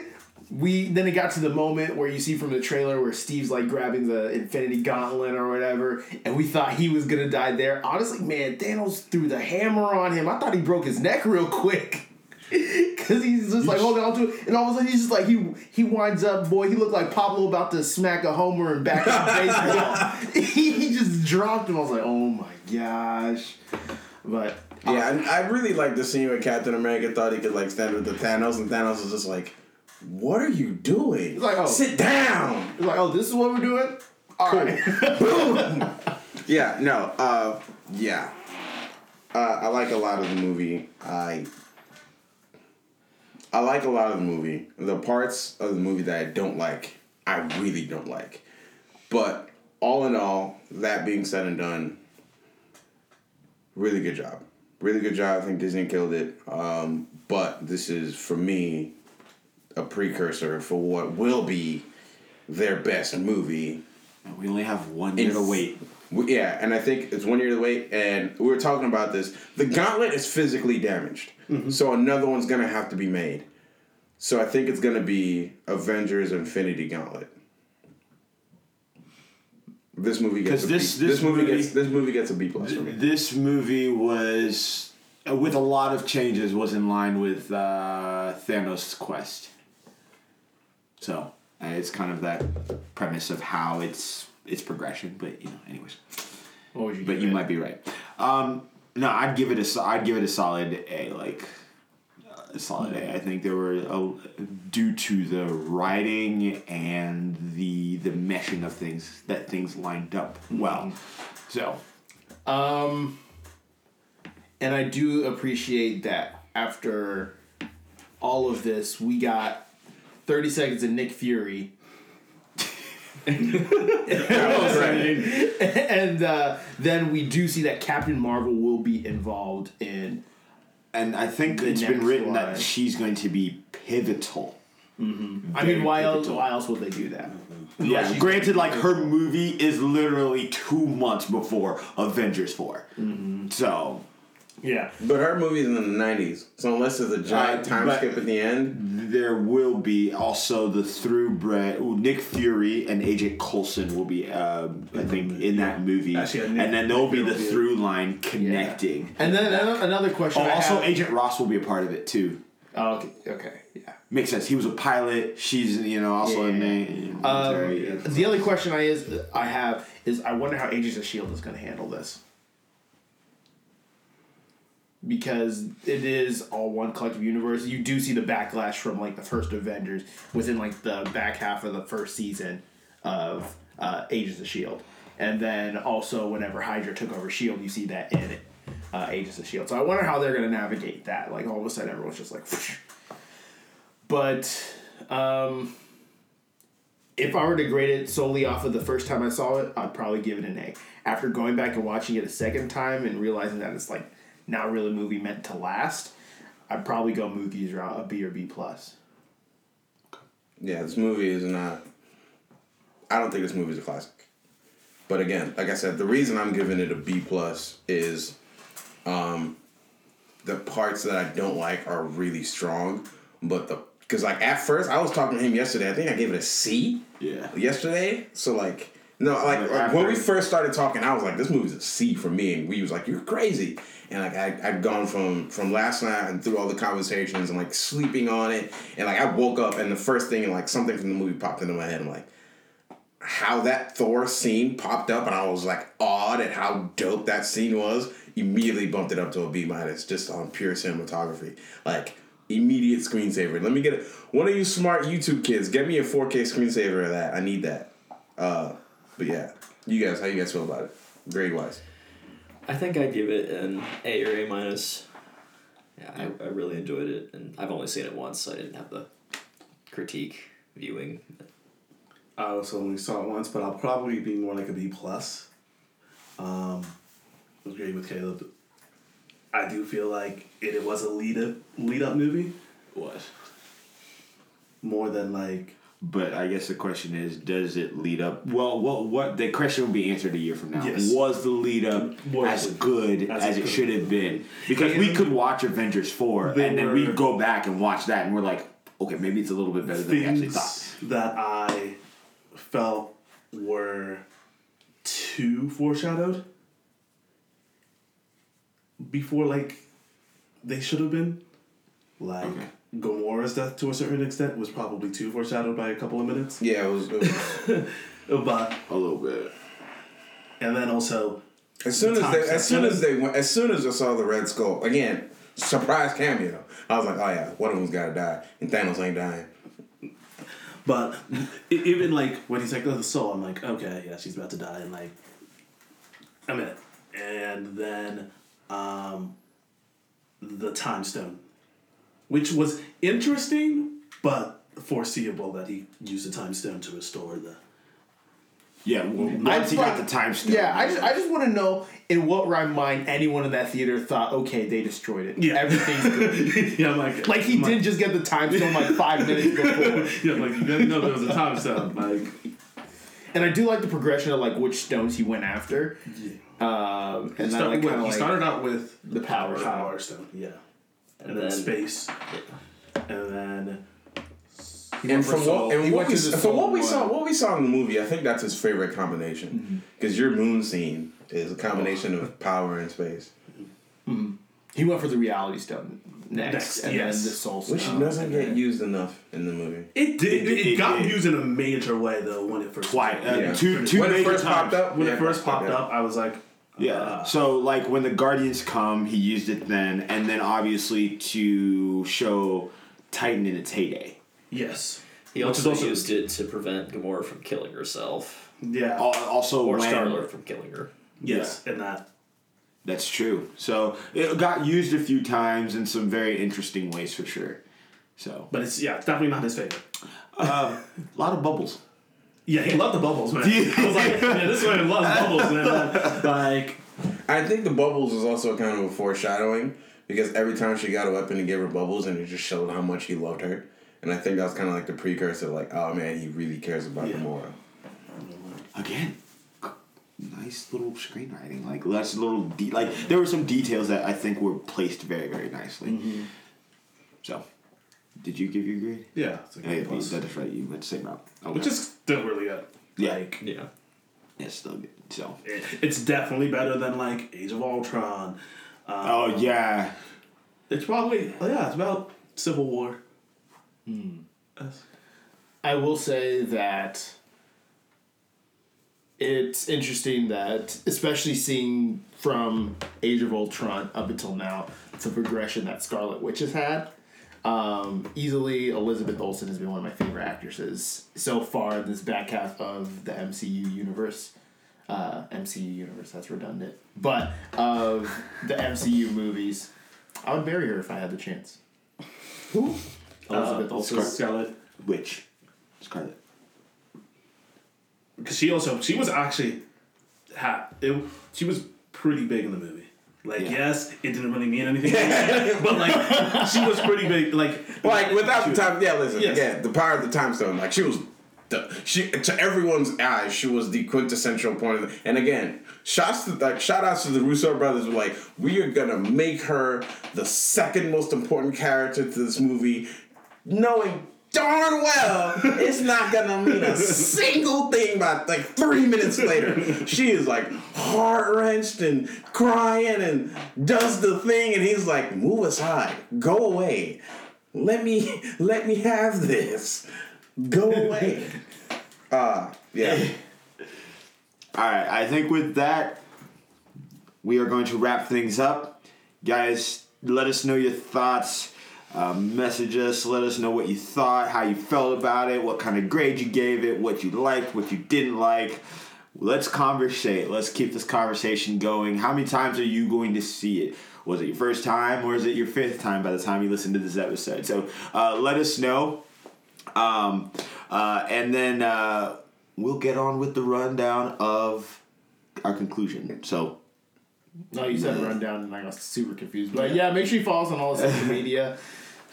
we then it got to the moment where you see from the trailer where Steve's like grabbing the Infinity Gauntlet or whatever, and we thought he was gonna die there. Honestly, man, Thanos threw the hammer on him. I thought he broke his neck real quick. Cause he's just like holding on to it, and all of a sudden he's just like he he winds up, boy. He looked like Pablo about to smack a homer and back in baseball. he, he just dropped him. I was like, oh my gosh. But Yeah, and I really like the scene where Captain America thought he could like stand with the Thanos, and Thanos was just like, "What are you doing? He's like, oh. sit down." it's like, oh, this is what we're doing. All right. Yeah, no, uh, yeah. Uh, I like a lot of the movie. I I like a lot of the movie. The parts of the movie that I don't like, I really don't like. But all in all, that being said and done, really good job. Really good job. I think Disney killed it. Um, but this is for me a precursor for what will be their best movie We only have one year to wait. Yeah, and I think it's one year to wait. And we were talking about this. The gauntlet is physically damaged, so another one's gonna have to be made. So I think it's gonna be Avengers: Infinity Gauntlet. This movie gets this- B- this movie, movie- gets this movie gets a B plus for me. This movie was, uh, with a lot of changes, was in line with uh, Thanos' quest. So uh, it's kind of that premise of how it's it's progression. But you know, anyways. What would you But you it? might be right. Um, no, I'd give it a I'd give it a solid A. Like uh, a solid A. I think there were a, due to the writing and the the meshing of things that things lined up well. So Um, and I do appreciate that after all of this, we got 30 seconds of Nick Fury. and uh, then we do see that Captain Marvel will be involved in. and I think The it's been written one. that she's going to be pivotal. I mean, why else? Why else would they do that? Yeah, Unless she's- granted, like her movie is literally two months before Avengers 4 So Yeah. But her movie's in the nineties, so unless there's a giant Uh, time skip at the end, There will be also the throughbred. ooh, Nick Fury and Agent Coulson will be, um, I think, in that movie, Actually, yeah, Nick- and then there'll be the Fury be- through line connecting. And then ano- another question. Oh, I also have- Agent Ross will be a part of it too. Oh, okay. Okay. Yeah. Makes sense. He was a pilot. She's you know also a the Um, military. the other question I is I have is I wonder how Agents of Shield is going to handle this because it is all one collective universe. You do see the backlash from like the first Avengers within like the back half of the first season of uh, Agents of Shield, and then also whenever Hydra took over Shield, you see that in it. Uh, Agents of Shield. So I wonder how they're gonna navigate that. Like all of a sudden, everyone's just like, but um, if I were to grade it solely off of the first time I saw it, I'd probably give it an A. After going back and watching it a second time and realizing that it's like not really a movie meant to last, I'd probably go movies route a B or B plus. yeah, this movie is not. I don't think this movie is a classic. But again, like I said, the reason I'm giving it a B plus is, um, the parts that I don't like are really strong, but the because like at first I was talking to him yesterday. I think I gave it a C. Yeah. Yesterday, so like no, like, Like, when we first started talking, I was like, this movie's a C for me, and we was like, you're crazy. And like I, I'd gone from from last night and through all the conversations and like sleeping on it, and like I woke up and the first thing and like something from the movie popped into my head. I'm like, how that Thor scene popped up, and I was like awed at how dope that scene was. Immediately bumped it up to a B minus just on pure cinematography. Like immediate screensaver. Let me get it. One of you smart YouTube kids, get me a 4K screensaver of that. I need that. Uh, but yeah, you guys, how you guys feel about it? Grade wise. I think I'd give it an A or A minus. Yeah, I, I really enjoyed it, and I've only seen it once, so I didn't have the critique viewing. I also only saw it once, but I'll probably be more like a B plus. Um, I agree with Caleb. I do feel like it, it was a lead up lead up movie What? more than like But I guess the question is, does it lead up? Well, what what the question will be answered a year from now. Yes. Was the lead up Was as good as as, it it should have been? Because we could watch Avengers four, and then we go back and watch that, and we're like, okay, maybe it's a little bit better than we actually thought. that I felt were too foreshadowed before like they should have been. Like Okay. Gamora's death to a certain extent was probably too foreshadowed by a couple of minutes. Yeah, it was. It was But A little bit. and then also as soon as they, as soon as they went, as soon as I saw the Red Skull again, surprise cameo. I was like, oh yeah, one of them's gotta die, and Thanos ain't dying. But even like when he's like, "Oh, the soul," I'm like, "Okay, yeah, she's about to die," and like a minute, and then um, the time stone, which was interesting but foreseeable that he used the time stone to restore the. Yeah, well, once he got the time stone. Yeah, I just I just want to know in what right mind anyone in that theater thought, okay, they destroyed it. Yeah. everything's good. yeah, I'm like like he my- didn't just get the time stone like five minutes before. Yeah, like you didn't know there was a time stone. Like And I do like the progression of like which stones he went after. Um, and then start like he like started out with the power. power stone, yeah, and, And then, then- space, and then And from what and He what we, to the from what Soul we saw what we saw in the movie, I think that's his favorite combination because your moon scene is a combination of power and space, He went for the reality stone next, Next, and yes. then the soul stone. which doesn't get then- used enough in the movie. It did. It, It- it got did. used in a major way though when it first Quite uh, Yeah. two two when it first times. popped up, when yeah, it first popped okay. up. I was like, Yeah. uh, so like when the Guardians come, he used it then, and then obviously to show Titan in its heyday. yes. He Which also, also- used it to prevent Gamora from killing herself, Yeah. Also, or when, Star Lord from killing her. yes. And that. That's true. So it got used a few times in some very interesting ways for sure. So But it's yeah, it's definitely not his favorite. a lot of bubbles. Yeah, he loved the bubbles, man. I was like, yeah, this man loves bubbles, man. Like, I think the bubbles is also kind of a foreshadowing because every time she got a weapon, he gave her bubbles, and it just showed how much he loved her. And I think that was kind of like the precursor, like, oh man, he really cares about Yeah. Gamora. Again, nice little screenwriting. Like that's little de- like there were some details that I think were placed very very nicely. Mm-hmm. So, did you give your grade? yeah, it's like Hey, a plus. that is right. You went the same route. Okay. which is still really good. Yeah. Like, Yeah. yeah, still good. So. it, it's definitely better than like Age of Ultron. Um, Oh yeah. It's probably oh, yeah, it's about Civil War. That's- I will say that it's interesting that, especially seeing from Age of Ultron up until now, the progression that Scarlet Witch has had. Um, easily, Elizabeth Olsen has been one of my favorite actresses so far in this back half of the MCU universe. Uh, MCU universe, that's redundant. But of the MCU movies, I would marry her if I had the chance. Who? Elizabeth uh, Olsen. Scarlet. Which? Scarlet. Because she also she was actually ha it, she was pretty big in the movie. Like Yeah. yes, it didn't really mean anything, but like she was pretty big. Like Like without the time, yeah. Listen, Yes. yeah, the power of the time stone. Like she was, the she to everyone's eyes, she was the quintessential point of. The, and again, shots to like shout outs to the Russo brothers. Were like, we are gonna make her the second most important character to this movie, knowing darn well it's not gonna mean a single thing by like three minutes later. She is like heart wrenched and crying and does the thing, and he's like, move aside, go away. Let me let me have this. Go away. Uh yeah. All right, I think with that, we are going to wrap things up. Guys, let us know your thoughts. Uh, message us, let us know what you thought, how you felt about it, what kind of grade you gave it, what you liked, what you didn't like. Let's conversate. Let's keep this conversation going. How many times are you going to see it? Was it your first time or is it your fifth time by the time you listen to this episode? So uh, let us know. Um, uh, and then uh, we'll get on with the rundown of our conclusion. So No, you said rundown, and I got super confused. But yeah, make sure you follow us on all the social media.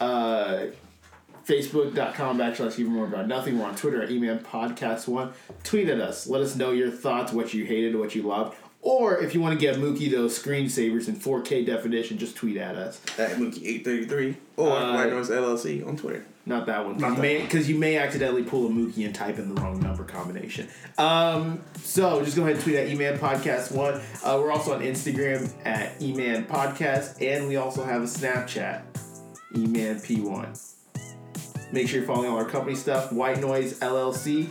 Uh, Facebook.com backslash even more about nothing. We're on Twitter at Eman Podcast One. Tweet at us. Let us know your thoughts, what you hated, what you loved. Or if you want to get Mookie those screensavers in 4K definition, just tweet at us. At Mookie833 or Uh, White Noise LLC on Twitter. Not that one. Because you, may- you may accidentally pull a Mookie and type in the wrong number combination. Um, so just go ahead and tweet at Eman Podcast One. Uh, we're also on Instagram at Eman Podcast, and we also have a Snapchat, Eman P1. Make sure you're following all our company stuff. White Noise LLC.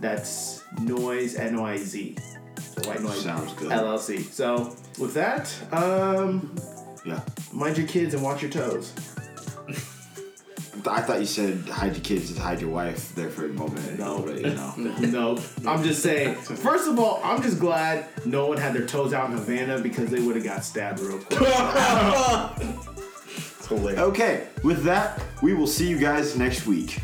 That's Noise N I Z. So White Noise Sounds good. LLC. So with that, um, yeah. mind your kids and watch your toes. I thought you said hide your kids and hide your wife there for a moment. No. But, you know. No, I'm just saying. First of all, I'm just glad no one had their toes out in Havana because they would have got stabbed real quick. Hilarious. Okay, with that, we will see you guys next week.